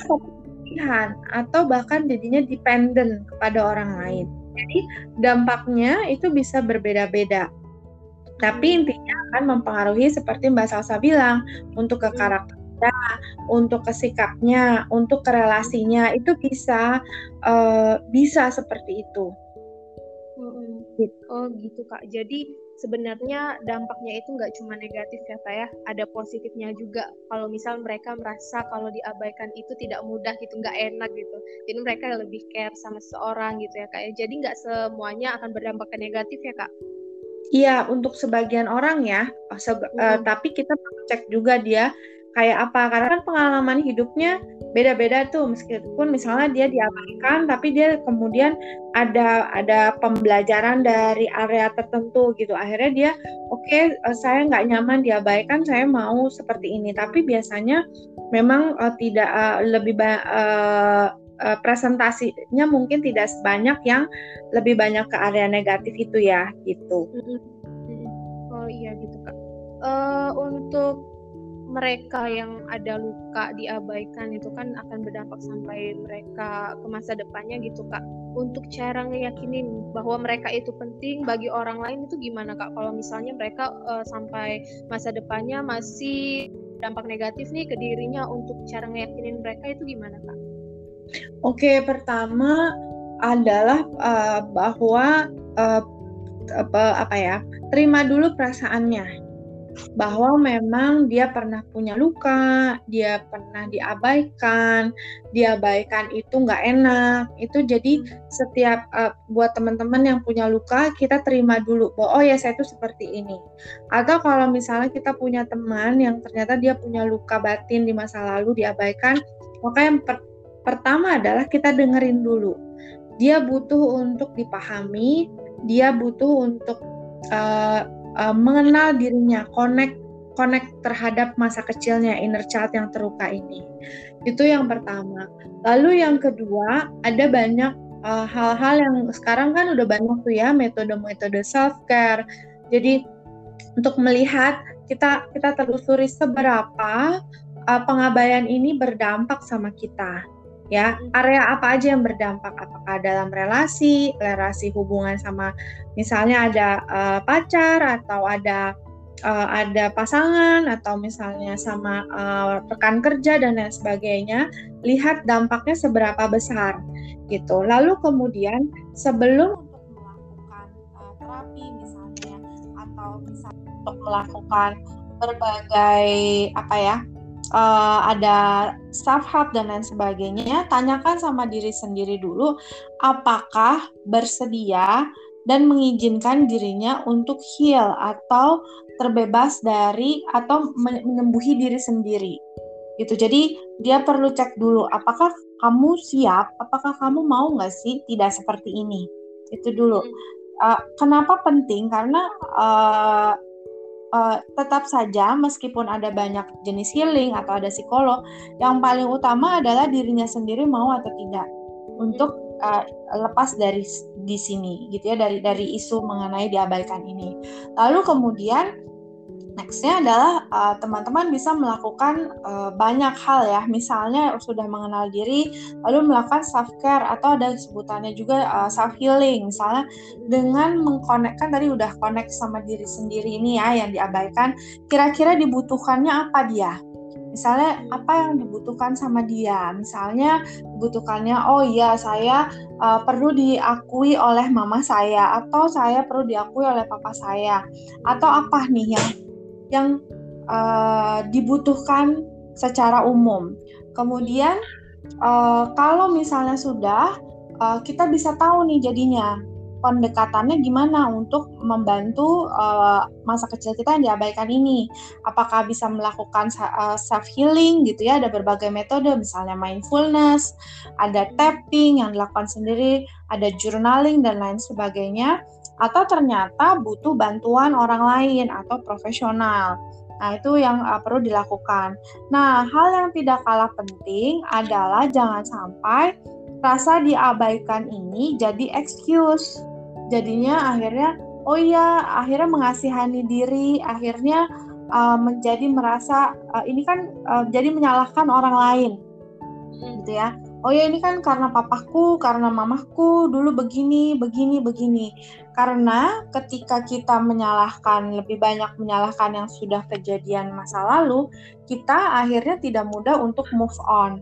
pilihan atau bahkan jadinya dependent kepada orang lain. Jadi dampaknya itu bisa berbeda-beda. Tapi intinya akan mempengaruhi seperti Mbak Salsa bilang untuk ke hmm. Karakter untuk kesikapnya, untuk kerelasinya itu bisa uh, bisa seperti itu. Hmm. Gitu. Oh gitu kak. Jadi sebenarnya dampaknya itu nggak cuma negatif ya kak ya, ada positifnya juga. Kalau misal mereka merasa kalau diabaikan itu tidak mudah gitu, nggak enak gitu. Jadi mereka lebih care sama seseorang gitu ya kak ya. Jadi nggak semuanya akan berdampak ke negatif ya kak. Iya, untuk sebagian orang ya, se hmm. uh, tapi kita cek juga dia kayak apa? Karena kan pengalaman hidupnya beda-beda tuh. Meskipun misalnya dia diabaikan tapi dia kemudian ada ada pembelajaran dari area tertentu gitu. Akhirnya dia oke okay, uh, saya nggak nyaman diabaikan saya mau seperti ini. Tapi biasanya memang uh, tidak uh, lebih uh, uh, presentasinya mungkin tidak sebanyak yang lebih banyak ke area negatif itu ya gitu. Oh iya gitu kak. Uh, untuk mereka yang ada luka diabaikan itu kan akan berdampak sampai mereka ke masa depannya gitu kak. Untuk cara ngeyakinin bahwa mereka itu penting bagi orang lain itu gimana kak? Kalau misalnya mereka uh, sampai masa depannya masih dampak negatif nih ke dirinya untuk cara ngeyakinin mereka itu gimana kak? Oke, pertama adalah uh, bahwa uh, apa, apa ya, terima dulu perasaannya bahwa memang dia pernah punya luka, dia pernah diabaikan, diabaikan itu nggak enak. Itu jadi setiap uh, buat teman-teman yang punya luka kita terima dulu bahwa oh ya saya itu seperti ini. Atau kalau misalnya kita punya teman yang ternyata dia punya luka batin di masa lalu diabaikan, maka yang per Pertama adalah kita dengerin dulu. Dia butuh untuk dipahami, dia butuh untuk uh, uh, mengenal dirinya, connect connect terhadap masa kecilnya inner child yang terluka ini. Itu yang pertama. Lalu yang kedua, ada banyak eh, hal-hal uh, yang sekarang kan udah banyak tuh ya metode-metode self care. Jadi untuk melihat kita kita telusuri seberapa uh, pengabaian ini berdampak sama kita ya area apa aja yang berdampak? Apakah dalam relasi relasi hubungan sama misalnya ada uh, pacar atau ada uh, ada pasangan atau misalnya sama uh, rekan kerja dan lain sebagainya lihat dampaknya seberapa besar gitu. Lalu kemudian sebelum untuk melakukan terapi misalnya atau misalnya untuk melakukan berbagai apa ya uh, ada self help dan lain sebagainya, tanyakan sama diri sendiri dulu apakah bersedia dan mengizinkan dirinya untuk heal atau terbebas dari atau menyembuhi diri sendiri. Gitu. Jadi dia perlu cek dulu apakah kamu siap, apakah kamu mau nggak sih tidak seperti ini. Itu dulu. Uh, kenapa penting? Karena uh, uh, tetap saja meskipun ada banyak jenis healing atau ada psikolog, yang paling utama adalah dirinya sendiri mau atau tidak untuk uh, lepas dari di sini gitu ya dari dari isu mengenai diabaikan ini. Lalu kemudian Nextnya adalah uh, teman-teman bisa melakukan uh, banyak hal ya, misalnya sudah mengenal diri, lalu melakukan self care atau ada sebutannya juga uh, self healing, misalnya dengan mengkonekkan tadi udah connect sama diri sendiri ini ya yang diabaikan, kira-kira dibutuhkannya apa dia? Misalnya apa yang dibutuhkan sama dia? Misalnya dibutuhkannya, oh iya saya uh, perlu diakui oleh mama saya atau saya perlu diakui oleh papa saya atau apa nih yang yang uh, dibutuhkan secara umum. Kemudian uh, kalau misalnya sudah uh, kita bisa tahu nih jadinya pendekatannya gimana untuk membantu uh, masa kecil kita yang diabaikan ini. Apakah bisa melakukan self healing gitu ya? Ada berbagai metode, misalnya mindfulness, ada tapping yang dilakukan sendiri, ada journaling dan lain sebagainya. Atau ternyata butuh bantuan orang lain atau profesional. Nah, itu yang uh, perlu dilakukan. Nah, hal yang tidak kalah penting adalah jangan sampai rasa diabaikan ini jadi excuse. Jadinya akhirnya oh iya akhirnya mengasihani diri akhirnya uh, menjadi merasa uh, ini kan uh, jadi menyalahkan orang lain. Gitu ya. Oh ya ini kan karena papaku karena mamaku dulu begini begini begini karena ketika kita menyalahkan lebih banyak menyalahkan yang sudah kejadian masa lalu kita akhirnya tidak mudah untuk move on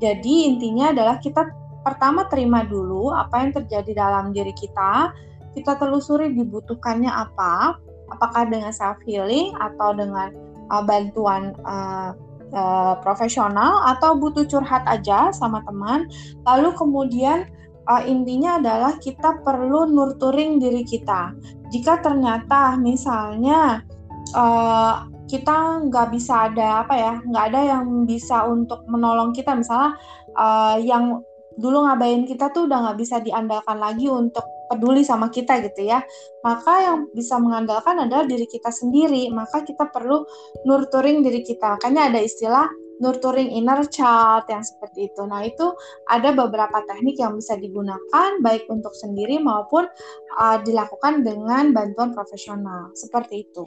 jadi intinya adalah kita pertama terima dulu apa yang terjadi dalam diri kita, kita telusuri dibutuhkannya apa, apakah dengan self healing atau dengan uh, bantuan uh, uh, profesional atau butuh curhat aja sama teman. Lalu kemudian uh, intinya adalah kita perlu nurturing diri kita. Jika ternyata misalnya uh, kita nggak bisa ada apa ya, nggak ada yang bisa untuk menolong kita, misalnya uh, yang dulu ngabain kita tuh udah nggak bisa diandalkan lagi untuk peduli sama kita gitu ya. Maka yang bisa mengandalkan adalah diri kita sendiri. Maka kita perlu nurturing diri kita. Makanya ada istilah nurturing inner child yang seperti itu. Nah, itu ada beberapa teknik yang bisa digunakan baik untuk sendiri maupun uh, dilakukan dengan bantuan profesional. Seperti itu.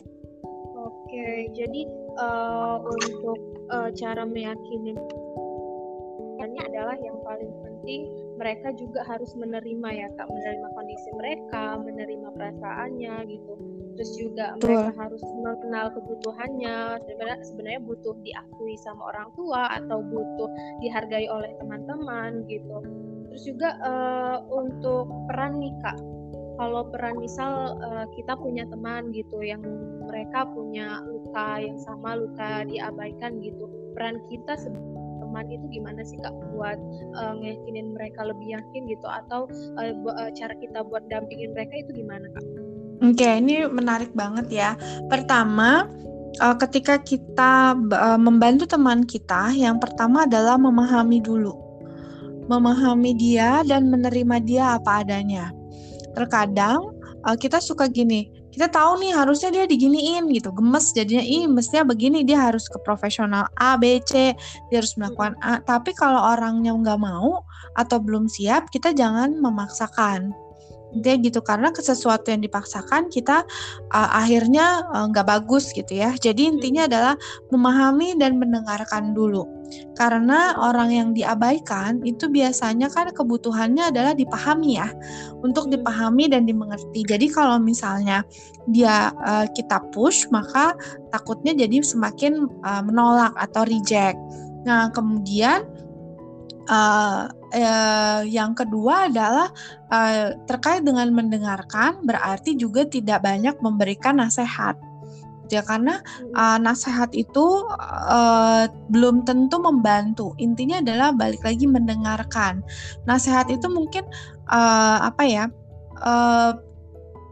Oke, jadi uh, untuk uh, cara meyakini adalah yang paling penting mereka juga harus menerima ya kak menerima kondisi mereka menerima perasaannya gitu terus juga Betul. mereka harus mengenal kebutuhannya sebenarnya sebenarnya butuh diakui sama orang tua atau butuh dihargai oleh teman-teman gitu terus juga uh, untuk peran nih kak kalau peran misal uh, kita punya teman gitu yang mereka punya luka yang sama luka diabaikan gitu peran kita teman itu gimana sih kak buat uh, ngeyakinin mereka lebih yakin gitu atau uh, cara kita buat dampingin mereka itu gimana kak? Oke, okay, ini menarik banget ya. Pertama, uh, ketika kita uh, membantu teman kita, yang pertama adalah memahami dulu, memahami dia dan menerima dia apa adanya. Terkadang uh, kita suka gini, kita tahu nih harusnya dia diginiin gitu gemes jadinya ih mestinya begini dia harus ke profesional A B C dia harus melakukan A tapi kalau orangnya nggak mau atau belum siap kita jangan memaksakan dia gitu. Karena ke sesuatu yang dipaksakan kita uh, akhirnya nggak uh, bagus gitu ya. Jadi intinya adalah memahami dan mendengarkan dulu. Karena orang yang diabaikan itu biasanya kan kebutuhannya adalah dipahami ya, untuk dipahami dan dimengerti. Jadi kalau misalnya dia uh, kita push, maka takutnya jadi semakin uh, menolak atau reject. Nah, kemudian uh, uh, yang kedua adalah uh, terkait dengan mendengarkan, berarti juga tidak banyak memberikan nasihat. Ya karena uh, nasihat itu uh, belum tentu membantu. Intinya adalah balik lagi mendengarkan. Nasihat itu mungkin uh, apa ya uh,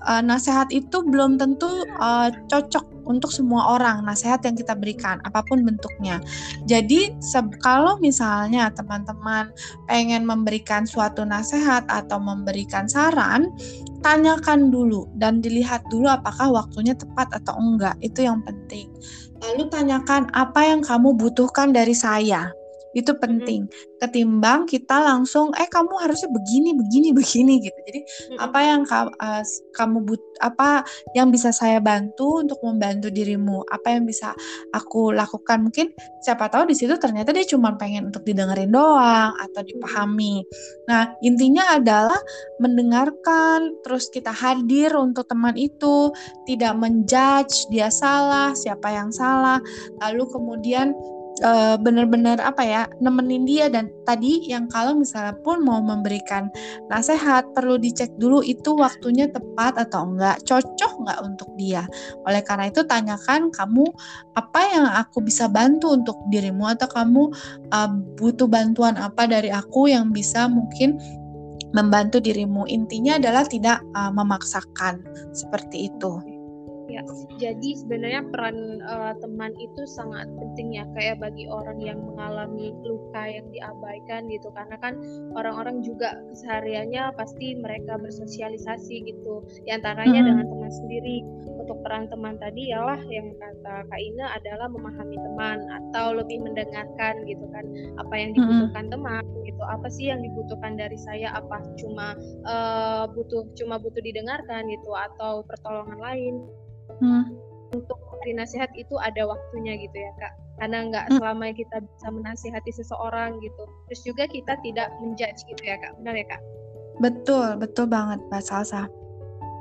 uh, nasihat itu belum tentu uh, cocok untuk semua orang nasihat yang kita berikan apa pun bentuknya. Jadi kalau misalnya teman-teman pengen memberikan suatu nasihat atau memberikan saran, tanyakan dulu dan dilihat dulu apakah waktunya tepat atau enggak. Itu yang penting. Lalu tanyakan apa yang kamu butuhkan dari saya itu penting. Mm-hmm. ketimbang kita langsung eh kamu harusnya begini begini begini gitu. Jadi mm-hmm. apa yang ka, uh, kamu but apa yang bisa saya bantu untuk membantu dirimu? Apa yang bisa aku lakukan? Mungkin siapa tahu di situ ternyata dia cuma pengen untuk didengerin doang atau dipahami. Nah intinya adalah mendengarkan terus kita hadir untuk teman itu. Tidak menjudge dia salah siapa yang salah. Lalu kemudian uh, benar-benar apa ya nemenin dia. Dan tadi yang kalau misalnya pun mau memberikan nasihat perlu dicek dulu itu waktunya tepat atau enggak. Cocok enggak untuk dia? Oleh karena itu tanyakan kamu apa yang aku bisa bantu untuk dirimu atau kamu uh, butuh bantuan apa dari aku yang bisa mungkin membantu dirimu. Intinya adalah tidak uh, memaksakan. Seperti itu Ya, jadi sebenarnya peran uh, teman itu sangat penting ya kayak bagi orang yang mengalami luka yang diabaikan gitu karena kan orang-orang juga kesehariannya pasti mereka bersosialisasi gitu di antaranya hmm. dengan teman sendiri. Untuk peran teman tadi ialah yang kata Kak Ina adalah memahami teman atau lebih mendengarkan gitu kan apa yang dibutuhkan hmm. teman gitu. Apa sih yang dibutuhkan dari saya? Apa cuma uh, butuh cuma butuh didengarkan gitu atau pertolongan lain? Hmm. untuk memberi nasihat itu ada waktunya gitu ya kak karena nggak hmm. selama kita bisa menasihati seseorang gitu terus juga kita tidak menjudge gitu ya kak benar ya kak betul betul banget mbak Salsa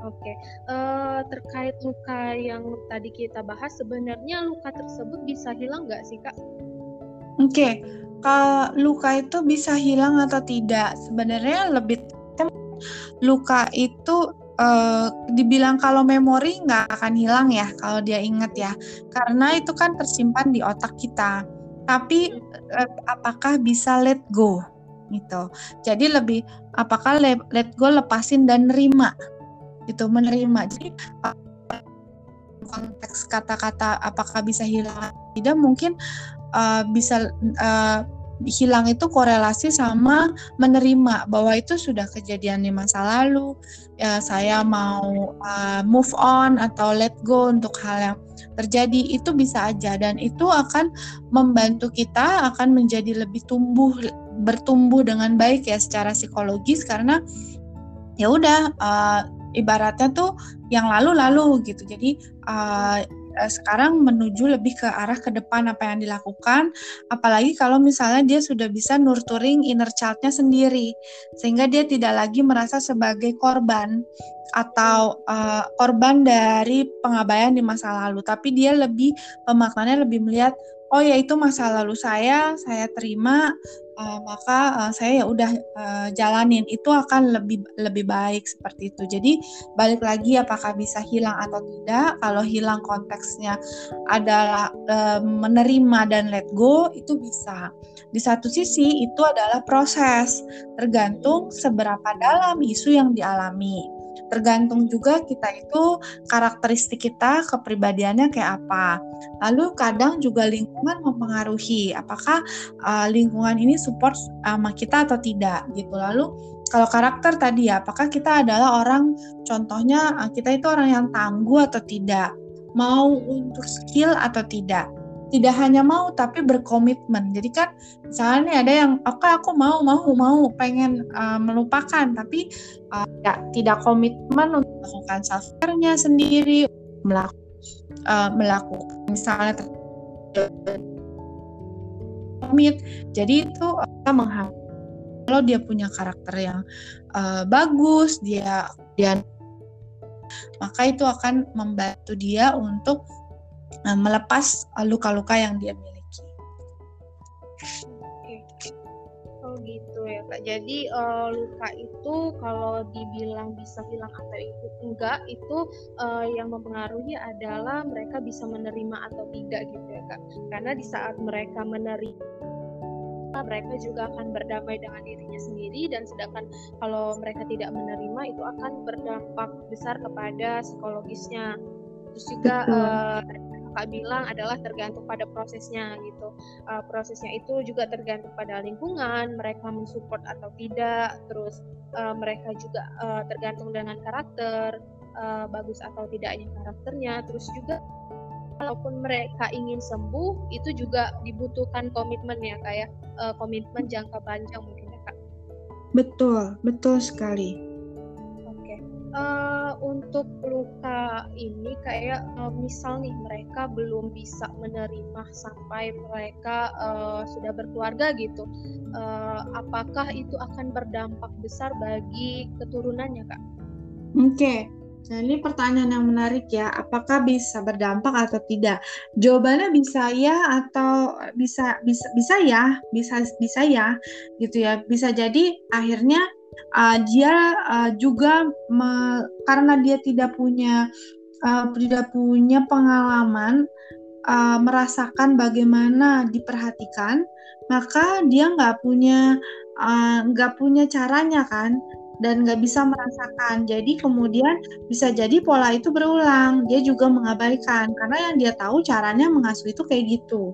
Oke, okay. uh, eh, terkait luka yang tadi kita bahas, sebenarnya luka tersebut bisa hilang nggak sih kak? Oke, okay. kalau luka itu bisa hilang atau tidak, sebenarnya lebih luka itu uh, dibilang kalau memori nggak akan hilang ya kalau dia ingat ya. Karena itu kan tersimpan di otak kita. Tapi uh, apakah bisa let go? Gitu. Jadi lebih apakah let, go lepasin dan nerima? Gitu menerima. Jadi konteks kata-kata apakah bisa hilang? Tidak mungkin uh, bisa uh, hilang itu korelasi sama menerima bahwa itu sudah kejadian di masa lalu. Ya saya mau uh, move on atau let go untuk hal yang terjadi itu bisa aja. Dan itu akan membantu kita akan menjadi lebih tumbuh bertumbuh dengan baik ya secara psikologis karena ya udah uh, ibaratnya tuh yang lalu-lalu gitu. Jadi uh, uh, sekarang menuju lebih ke arah ke depan apa yang dilakukan. Apalagi kalau misalnya dia sudah bisa nurturing inner child-nya sendiri. Sehingga dia tidak lagi merasa sebagai korban. Atau uh, korban dari pengabaian di masa lalu. Tapi dia lebih pemaknanya lebih melihat oh ya itu masa lalu saya. Saya terima uh, maka uh, saya ya udah uh, jalanin itu akan lebih lebih baik seperti itu. Jadi balik lagi apakah bisa hilang atau tidak? Kalau hilang konteksnya adalah uh, menerima dan let go itu bisa. Di satu sisi itu adalah proses tergantung seberapa dalam isu yang dialami tergantung juga kita itu karakteristik kita kepribadiannya kayak apa. Lalu kadang juga lingkungan mempengaruhi apakah uh, lingkungan ini support sama kita atau tidak gitu. Lalu kalau karakter tadi ya, apakah kita adalah orang contohnya uh, kita itu orang yang tangguh atau tidak, mau untuk skill atau tidak tidak hanya mau tapi berkomitmen. Jadi kan misalnya ada yang oke okay, aku mau mau mau pengen uh, melupakan tapi uh, tidak tidak komitmen untuk melakukan self care-nya sendiri, melakukan uh, melakukan misalnya komit. Jadi itu kita menghargai kalau dia punya karakter yang uh, bagus, dia dia maka itu akan membantu dia untuk melepas eh, luka-luka yang dia miliki. Oh gitu ya kak. Jadi uh, luka itu kalau dibilang bisa hilang atau itu enggak itu uh, yang mempengaruhi adalah mereka bisa menerima atau tidak gitu ya kak. Karena di saat mereka menerima mereka juga akan berdamai dengan dirinya sendiri dan sedangkan kalau mereka tidak menerima itu akan berdampak besar kepada psikologisnya terus juga uh, kakak bilang adalah tergantung pada prosesnya gitu. Uh, prosesnya itu juga tergantung pada lingkungan, mereka mensupport atau tidak, terus uh, mereka juga uh, tergantung dengan karakter, uh, bagus atau tidaknya karakternya, terus juga walaupun mereka ingin sembuh itu juga dibutuhkan komitmen ya kayak uh, komitmen jangka panjang mungkin ya kak. Betul, betul sekali uh, untuk luka ini kayak uh, misal nih mereka belum bisa menerima sampai mereka uh, sudah berkeluarga gitu uh, apakah itu akan berdampak besar bagi keturunannya kak? Oke okay. Nah, ini pertanyaan yang menarik ya. Apakah bisa berdampak atau tidak? Jawabannya bisa ya atau bisa bisa bisa ya, bisa bisa ya, gitu ya. Bisa jadi akhirnya uh, dia uh, juga me, karena dia tidak punya uh, tidak punya pengalaman uh, merasakan bagaimana diperhatikan, maka dia nggak punya nggak uh, punya caranya kan dan nggak bisa merasakan. Jadi kemudian bisa jadi pola itu berulang. Dia juga mengabaikan karena yang dia tahu caranya mengasuh itu kayak gitu.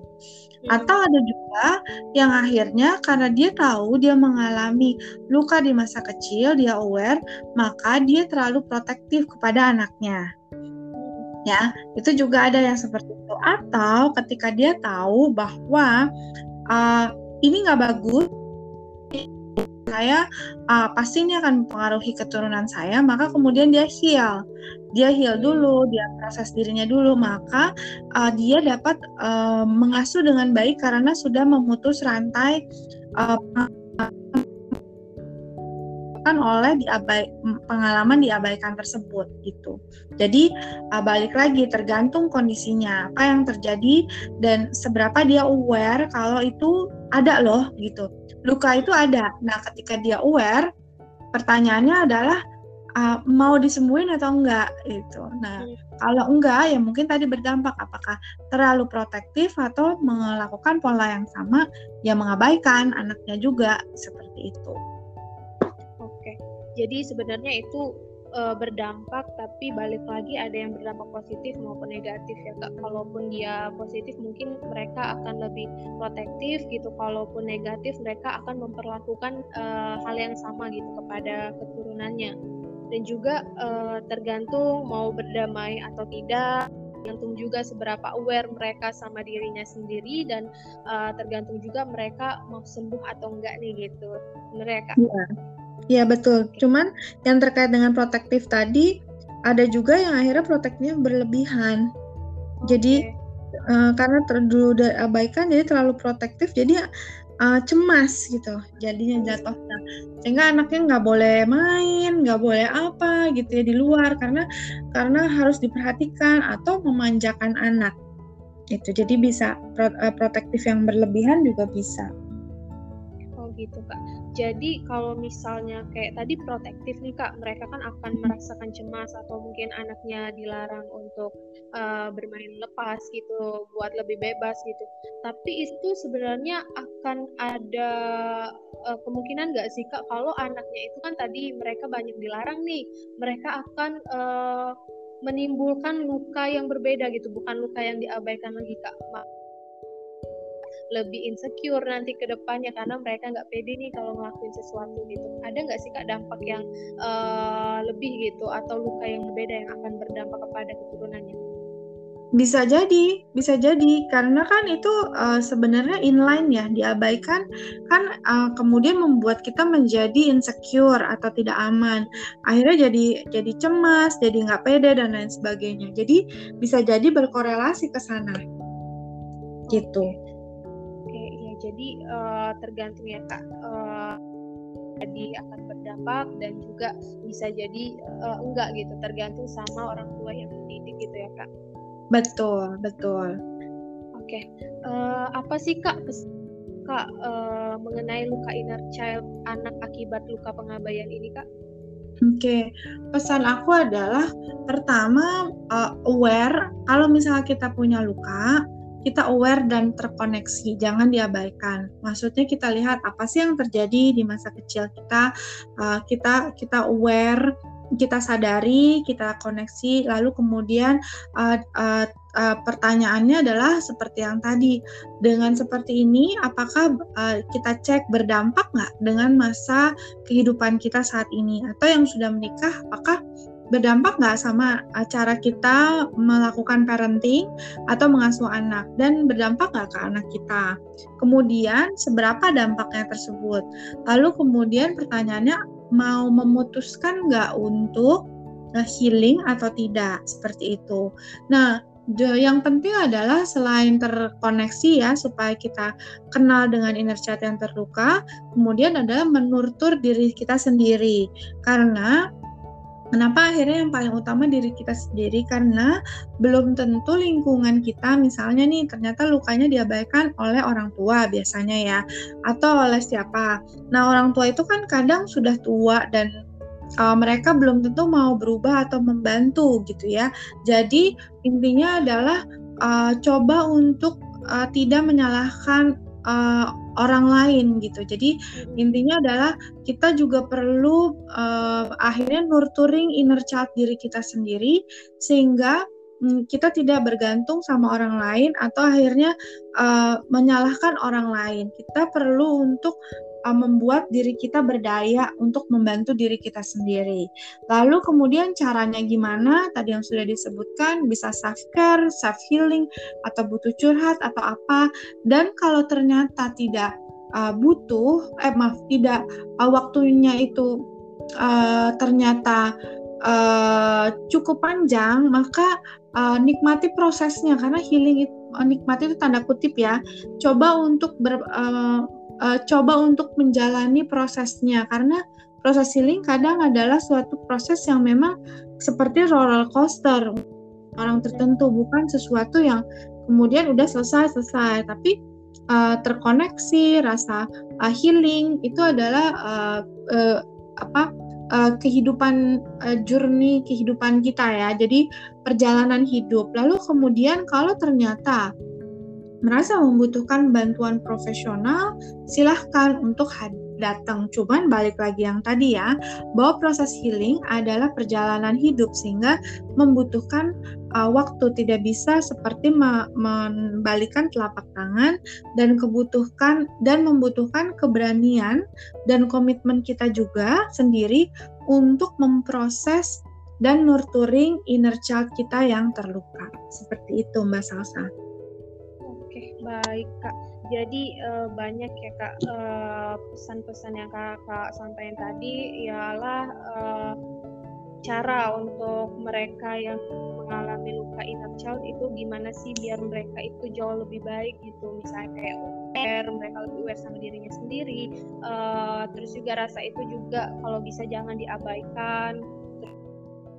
Hmm. Atau ada juga yang akhirnya karena dia tahu dia mengalami luka di masa kecil, dia aware, maka dia terlalu protektif kepada anaknya. Ya, itu juga ada yang seperti itu. Atau ketika dia tahu bahwa uh, ini nggak bagus, saya uh, pasti ini akan mempengaruhi keturunan saya, maka kemudian dia heal. Dia heal dulu, dia proses dirinya dulu, maka uh, dia dapat uh, mengasuh dengan baik karena sudah memutus rantai uh, oleh diabai, pengalaman diabaikan tersebut gitu. Jadi uh, balik lagi tergantung kondisinya apa yang terjadi dan seberapa dia aware kalau itu ada loh gitu luka itu ada. Nah, ketika dia aware, pertanyaannya adalah uh, mau disembuhin atau enggak itu. Nah, hmm. kalau enggak ya mungkin tadi berdampak apakah terlalu protektif atau melakukan pola yang sama yang mengabaikan anaknya juga seperti itu. Oke. Jadi sebenarnya itu uh, berdampak tapi balik lagi ada yang berdampak positif maupun negatif ya kak. Kalaupun dia positif mungkin mereka akan lebih protektif gitu. Kalaupun negatif mereka akan memperlakukan uh, hal yang sama gitu kepada keturunannya. Dan juga uh, tergantung mau berdamai atau tidak tergantung juga seberapa aware mereka sama dirinya sendiri dan uh, tergantung juga mereka mau sembuh atau enggak nih gitu. Mereka ya. Iya betul. Cuman yang terkait dengan protektif tadi ada juga yang akhirnya protektifnya berlebihan. Okay. Jadi uh, karena dulu abaikan jadi terlalu protektif jadi uh, cemas gitu. Jadinya jatuhnya sehingga anaknya nggak boleh main nggak boleh apa gitu ya di luar. Karena karena harus diperhatikan atau memanjakan anak. Itu jadi bisa eh, protektif yang berlebihan juga bisa gitu kak. Jadi kalau misalnya kayak tadi protektif nih kak, mereka kan akan merasakan cemas atau mungkin anaknya dilarang untuk uh, bermain lepas gitu, buat lebih bebas gitu. Tapi itu sebenarnya akan ada uh, kemungkinan nggak sih kak kalau anaknya itu kan tadi mereka banyak dilarang nih, mereka akan uh, menimbulkan luka yang berbeda gitu, bukan luka yang diabaikan lagi kak lebih insecure nanti ke depannya karena mereka nggak pede nih kalau ngelakuin sesuatu gitu. Ada nggak sih kak dampak yang uh, lebih gitu atau luka yang berbeda yang akan berdampak kepada keturunannya? Bisa jadi, bisa jadi karena kan itu uh, sebenarnya inline ya diabaikan kan uh, kemudian membuat kita menjadi insecure atau tidak aman. Akhirnya jadi jadi cemas, jadi nggak pede dan lain sebagainya. Jadi bisa jadi berkorelasi ke sana. Gitu jadi uh, tergantung ya kak. Uh, jadi akan berdampak dan juga bisa jadi uh, enggak gitu. Tergantung sama orang tua yang mendidik gitu ya kak. Betul betul. Oke. Okay. uh, apa sih kak kak uh, mengenai luka inner child anak akibat luka pengabaian ini kak? Oke, okay. pesan aku adalah pertama uh, aware kalau misalnya kita punya luka, kita aware dan terkoneksi, jangan diabaikan. Maksudnya kita lihat apa sih yang terjadi di masa kecil kita, uh, kita kita aware, kita sadari, kita koneksi, lalu kemudian uh, uh, uh, pertanyaannya adalah seperti yang tadi, dengan seperti ini, apakah uh, kita cek berdampak nggak dengan masa kehidupan kita saat ini, atau yang sudah menikah, apakah berdampak nggak sama cara kita melakukan parenting atau mengasuh anak dan berdampak nggak ke anak kita. Kemudian seberapa dampaknya tersebut. Lalu kemudian pertanyaannya mau memutuskan nggak untuk healing atau tidak seperti itu. Nah, yang penting adalah selain terkoneksi ya supaya kita kenal dengan inner child yang terluka, kemudian adalah menurtur diri kita sendiri. Karena Kenapa akhirnya yang paling utama diri kita sendiri karena belum tentu lingkungan kita misalnya nih ternyata lukanya diabaikan oleh orang tua biasanya ya atau oleh siapa. Nah, orang tua itu kan kadang sudah tua dan uh, mereka belum tentu mau berubah atau membantu gitu ya. Jadi intinya adalah uh, coba untuk uh, tidak menyalahkan uh, orang lain gitu. Jadi intinya adalah kita juga perlu uh, akhirnya nurturing inner child diri kita sendiri sehingga um, kita tidak bergantung sama orang lain atau akhirnya uh, menyalahkan orang lain. Kita perlu untuk uh, membuat diri kita berdaya untuk membantu diri kita sendiri. Lalu kemudian caranya gimana? Tadi yang sudah disebutkan bisa self care, self healing atau butuh curhat atau apa. Dan kalau ternyata tidak uh, butuh, eh maaf tidak uh, waktunya itu uh, ternyata uh, cukup panjang, maka uh, nikmati prosesnya karena healing itu nikmati itu tanda kutip ya. Coba untuk ber, uh, uh, coba untuk menjalani prosesnya. Karena proses healing kadang adalah suatu proses yang memang seperti roller coaster. Orang tertentu bukan sesuatu yang kemudian udah selesai selesai tapi uh, terkoneksi rasa uh, healing itu adalah uh, uh, apa uh, kehidupan uh, journey kehidupan kita ya. Jadi perjalanan hidup. Lalu kemudian kalau ternyata merasa membutuhkan bantuan profesional, silahkan untuk datang. Cuman balik lagi yang tadi ya, bahwa proses healing adalah perjalanan hidup sehingga membutuhkan uh, waktu tidak bisa seperti membalikan telapak tangan dan kebutuhkan dan membutuhkan keberanian dan komitmen kita juga sendiri untuk memproses dan nurturing inner child kita yang terluka. Seperti itu Mbak Salsa. Baik Kak, jadi uh, banyak ya Kak uh, pesan-pesan yang Kakak sampaikan tadi ialah uh, cara untuk mereka yang mengalami luka inner child itu gimana sih biar mereka itu jauh lebih baik gitu. Misalnya kayak aware mereka lebih aware sama dirinya sendiri. Uh, terus juga rasa itu juga kalau bisa jangan diabaikan.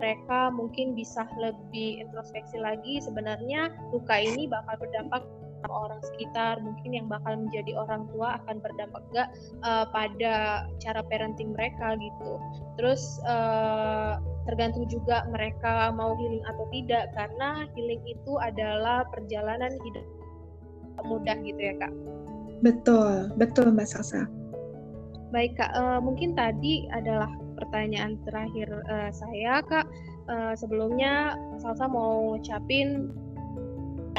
Mereka mungkin bisa lebih introspeksi lagi sebenarnya luka ini bakal berdampak orang sekitar mungkin yang bakal menjadi orang tua akan berdampak gak uh, eh, pada cara parenting mereka gitu. Terus uh, tergantung juga mereka mau healing atau tidak karena healing itu adalah perjalanan hidup mudah gitu ya kak. Betul betul mbak Salsa. Baik kak uh, mungkin tadi adalah pertanyaan terakhir uh, saya kak. Uh, sebelumnya Salsa mau ngucapin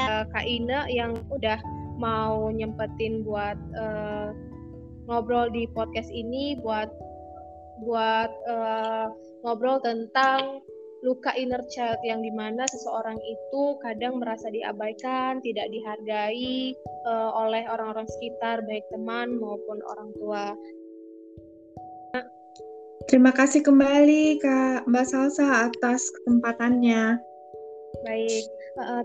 uh, Kak Ina yang udah mau nyempetin buat uh, ngobrol di podcast ini buat buat uh, ngobrol tentang luka inner child yang di mana seseorang itu kadang merasa diabaikan, tidak dihargai uh, oleh orang-orang sekitar, baik teman maupun orang tua. Terima kasih kembali Kak Mbak Salsa atas kesempatannya. Baik, uh,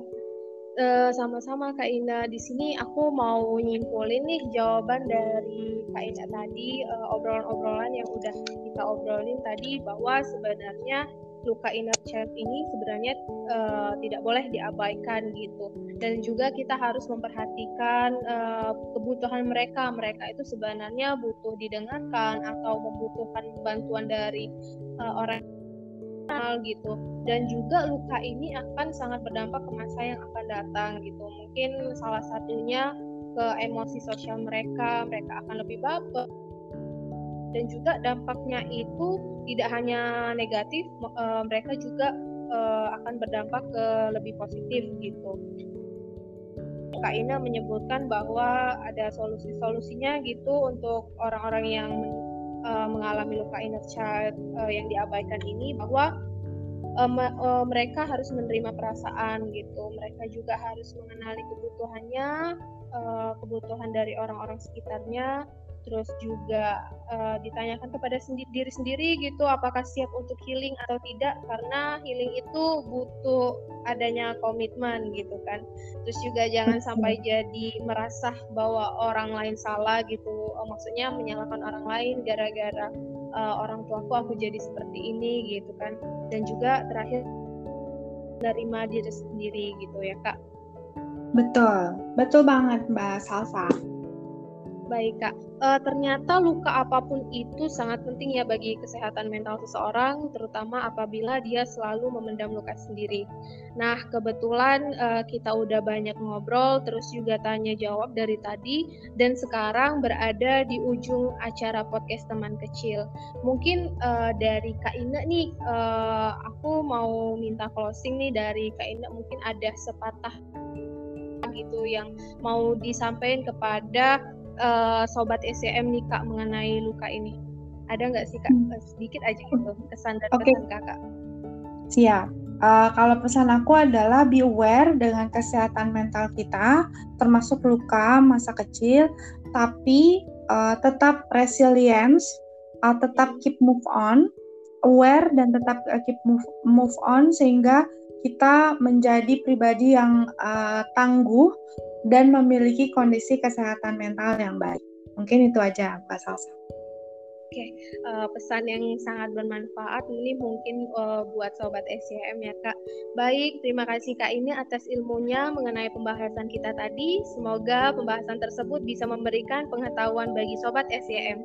sama-sama Kak Ina. Di sini aku mau nyimpulin nih jawaban dari Kak Ina tadi, uh, obrolan-obrolan yang udah kita obrolin tadi bahwa sebenarnya luka inner child ini sebenarnya uh, tidak boleh diabaikan gitu dan juga kita harus memperhatikan uh, kebutuhan mereka mereka itu sebenarnya butuh didengarkan atau membutuhkan bantuan dari uh, orang gitu. Dan juga luka ini akan sangat berdampak ke masa yang akan datang gitu. Mungkin salah satunya ke emosi sosial mereka mereka akan lebih baper. Dan juga dampaknya itu tidak hanya negatif uh, mereka juga uh, akan berdampak ke lebih positif gitu. Kak Ina menyebutkan bahwa ada solusi-solusinya gitu untuk orang-orang yang uh, mengalami luka inner child uh, yang diabaikan ini bahwa uh, uh, mereka harus menerima perasaan gitu. Mereka juga harus mengenali kebutuhannya uh, kebutuhan dari orang-orang sekitarnya terus juga uh, ditanyakan kepada sendi diri sendiri gitu apakah siap untuk healing atau tidak karena healing itu butuh adanya komitmen gitu kan. Terus juga jangan sampai jadi merasa bahwa orang lain salah gitu uh, maksudnya menyalahkan orang lain gara-gara uh, orang tuaku aku jadi seperti ini gitu kan. Dan juga terakhir menerima diri sendiri gitu ya kak. Betul. Betul banget mbak Salsa Baik kak, e, ternyata luka apa pun itu sangat penting ya bagi kesehatan mental seseorang, terutama apabila dia selalu memendam luka sendiri. Nah kebetulan e, kita udah banyak ngobrol, terus juga tanya jawab dari tadi, dan sekarang berada di ujung acara podcast teman kecil. Mungkin e, dari kak Ina nih, e, aku mau minta closing nih dari kak Ina, mungkin ada sepatah gitu yang mau disampaikan kepada uh, sobat SCM nih kak mengenai luka ini? Ada nggak sih kak hmm. Eh, sedikit aja gitu kesan dan okay. pesan kakak? Siap. Uh, kalau pesan aku adalah be aware dengan kesehatan mental kita, termasuk luka masa kecil, tapi uh, tetap resilience, uh, tetap keep move on, aware dan tetap uh, keep move move on sehingga kita menjadi pribadi yang uh, tangguh dan memiliki kondisi kesehatan mental yang baik. Mungkin itu aja Mbak Salsa. Oke, uh, pesan yang sangat bermanfaat ini mungkin uh, buat sobat SCM ya Kak. Baik, terima kasih Kak ini atas ilmunya mengenai pembahasan kita tadi. Semoga pembahasan tersebut bisa memberikan pengetahuan bagi sobat SCM.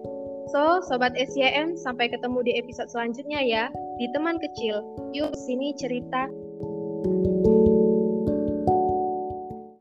So, sobat SCM, sampai ketemu di episode selanjutnya ya di teman kecil. Yuk sini cerita. thank you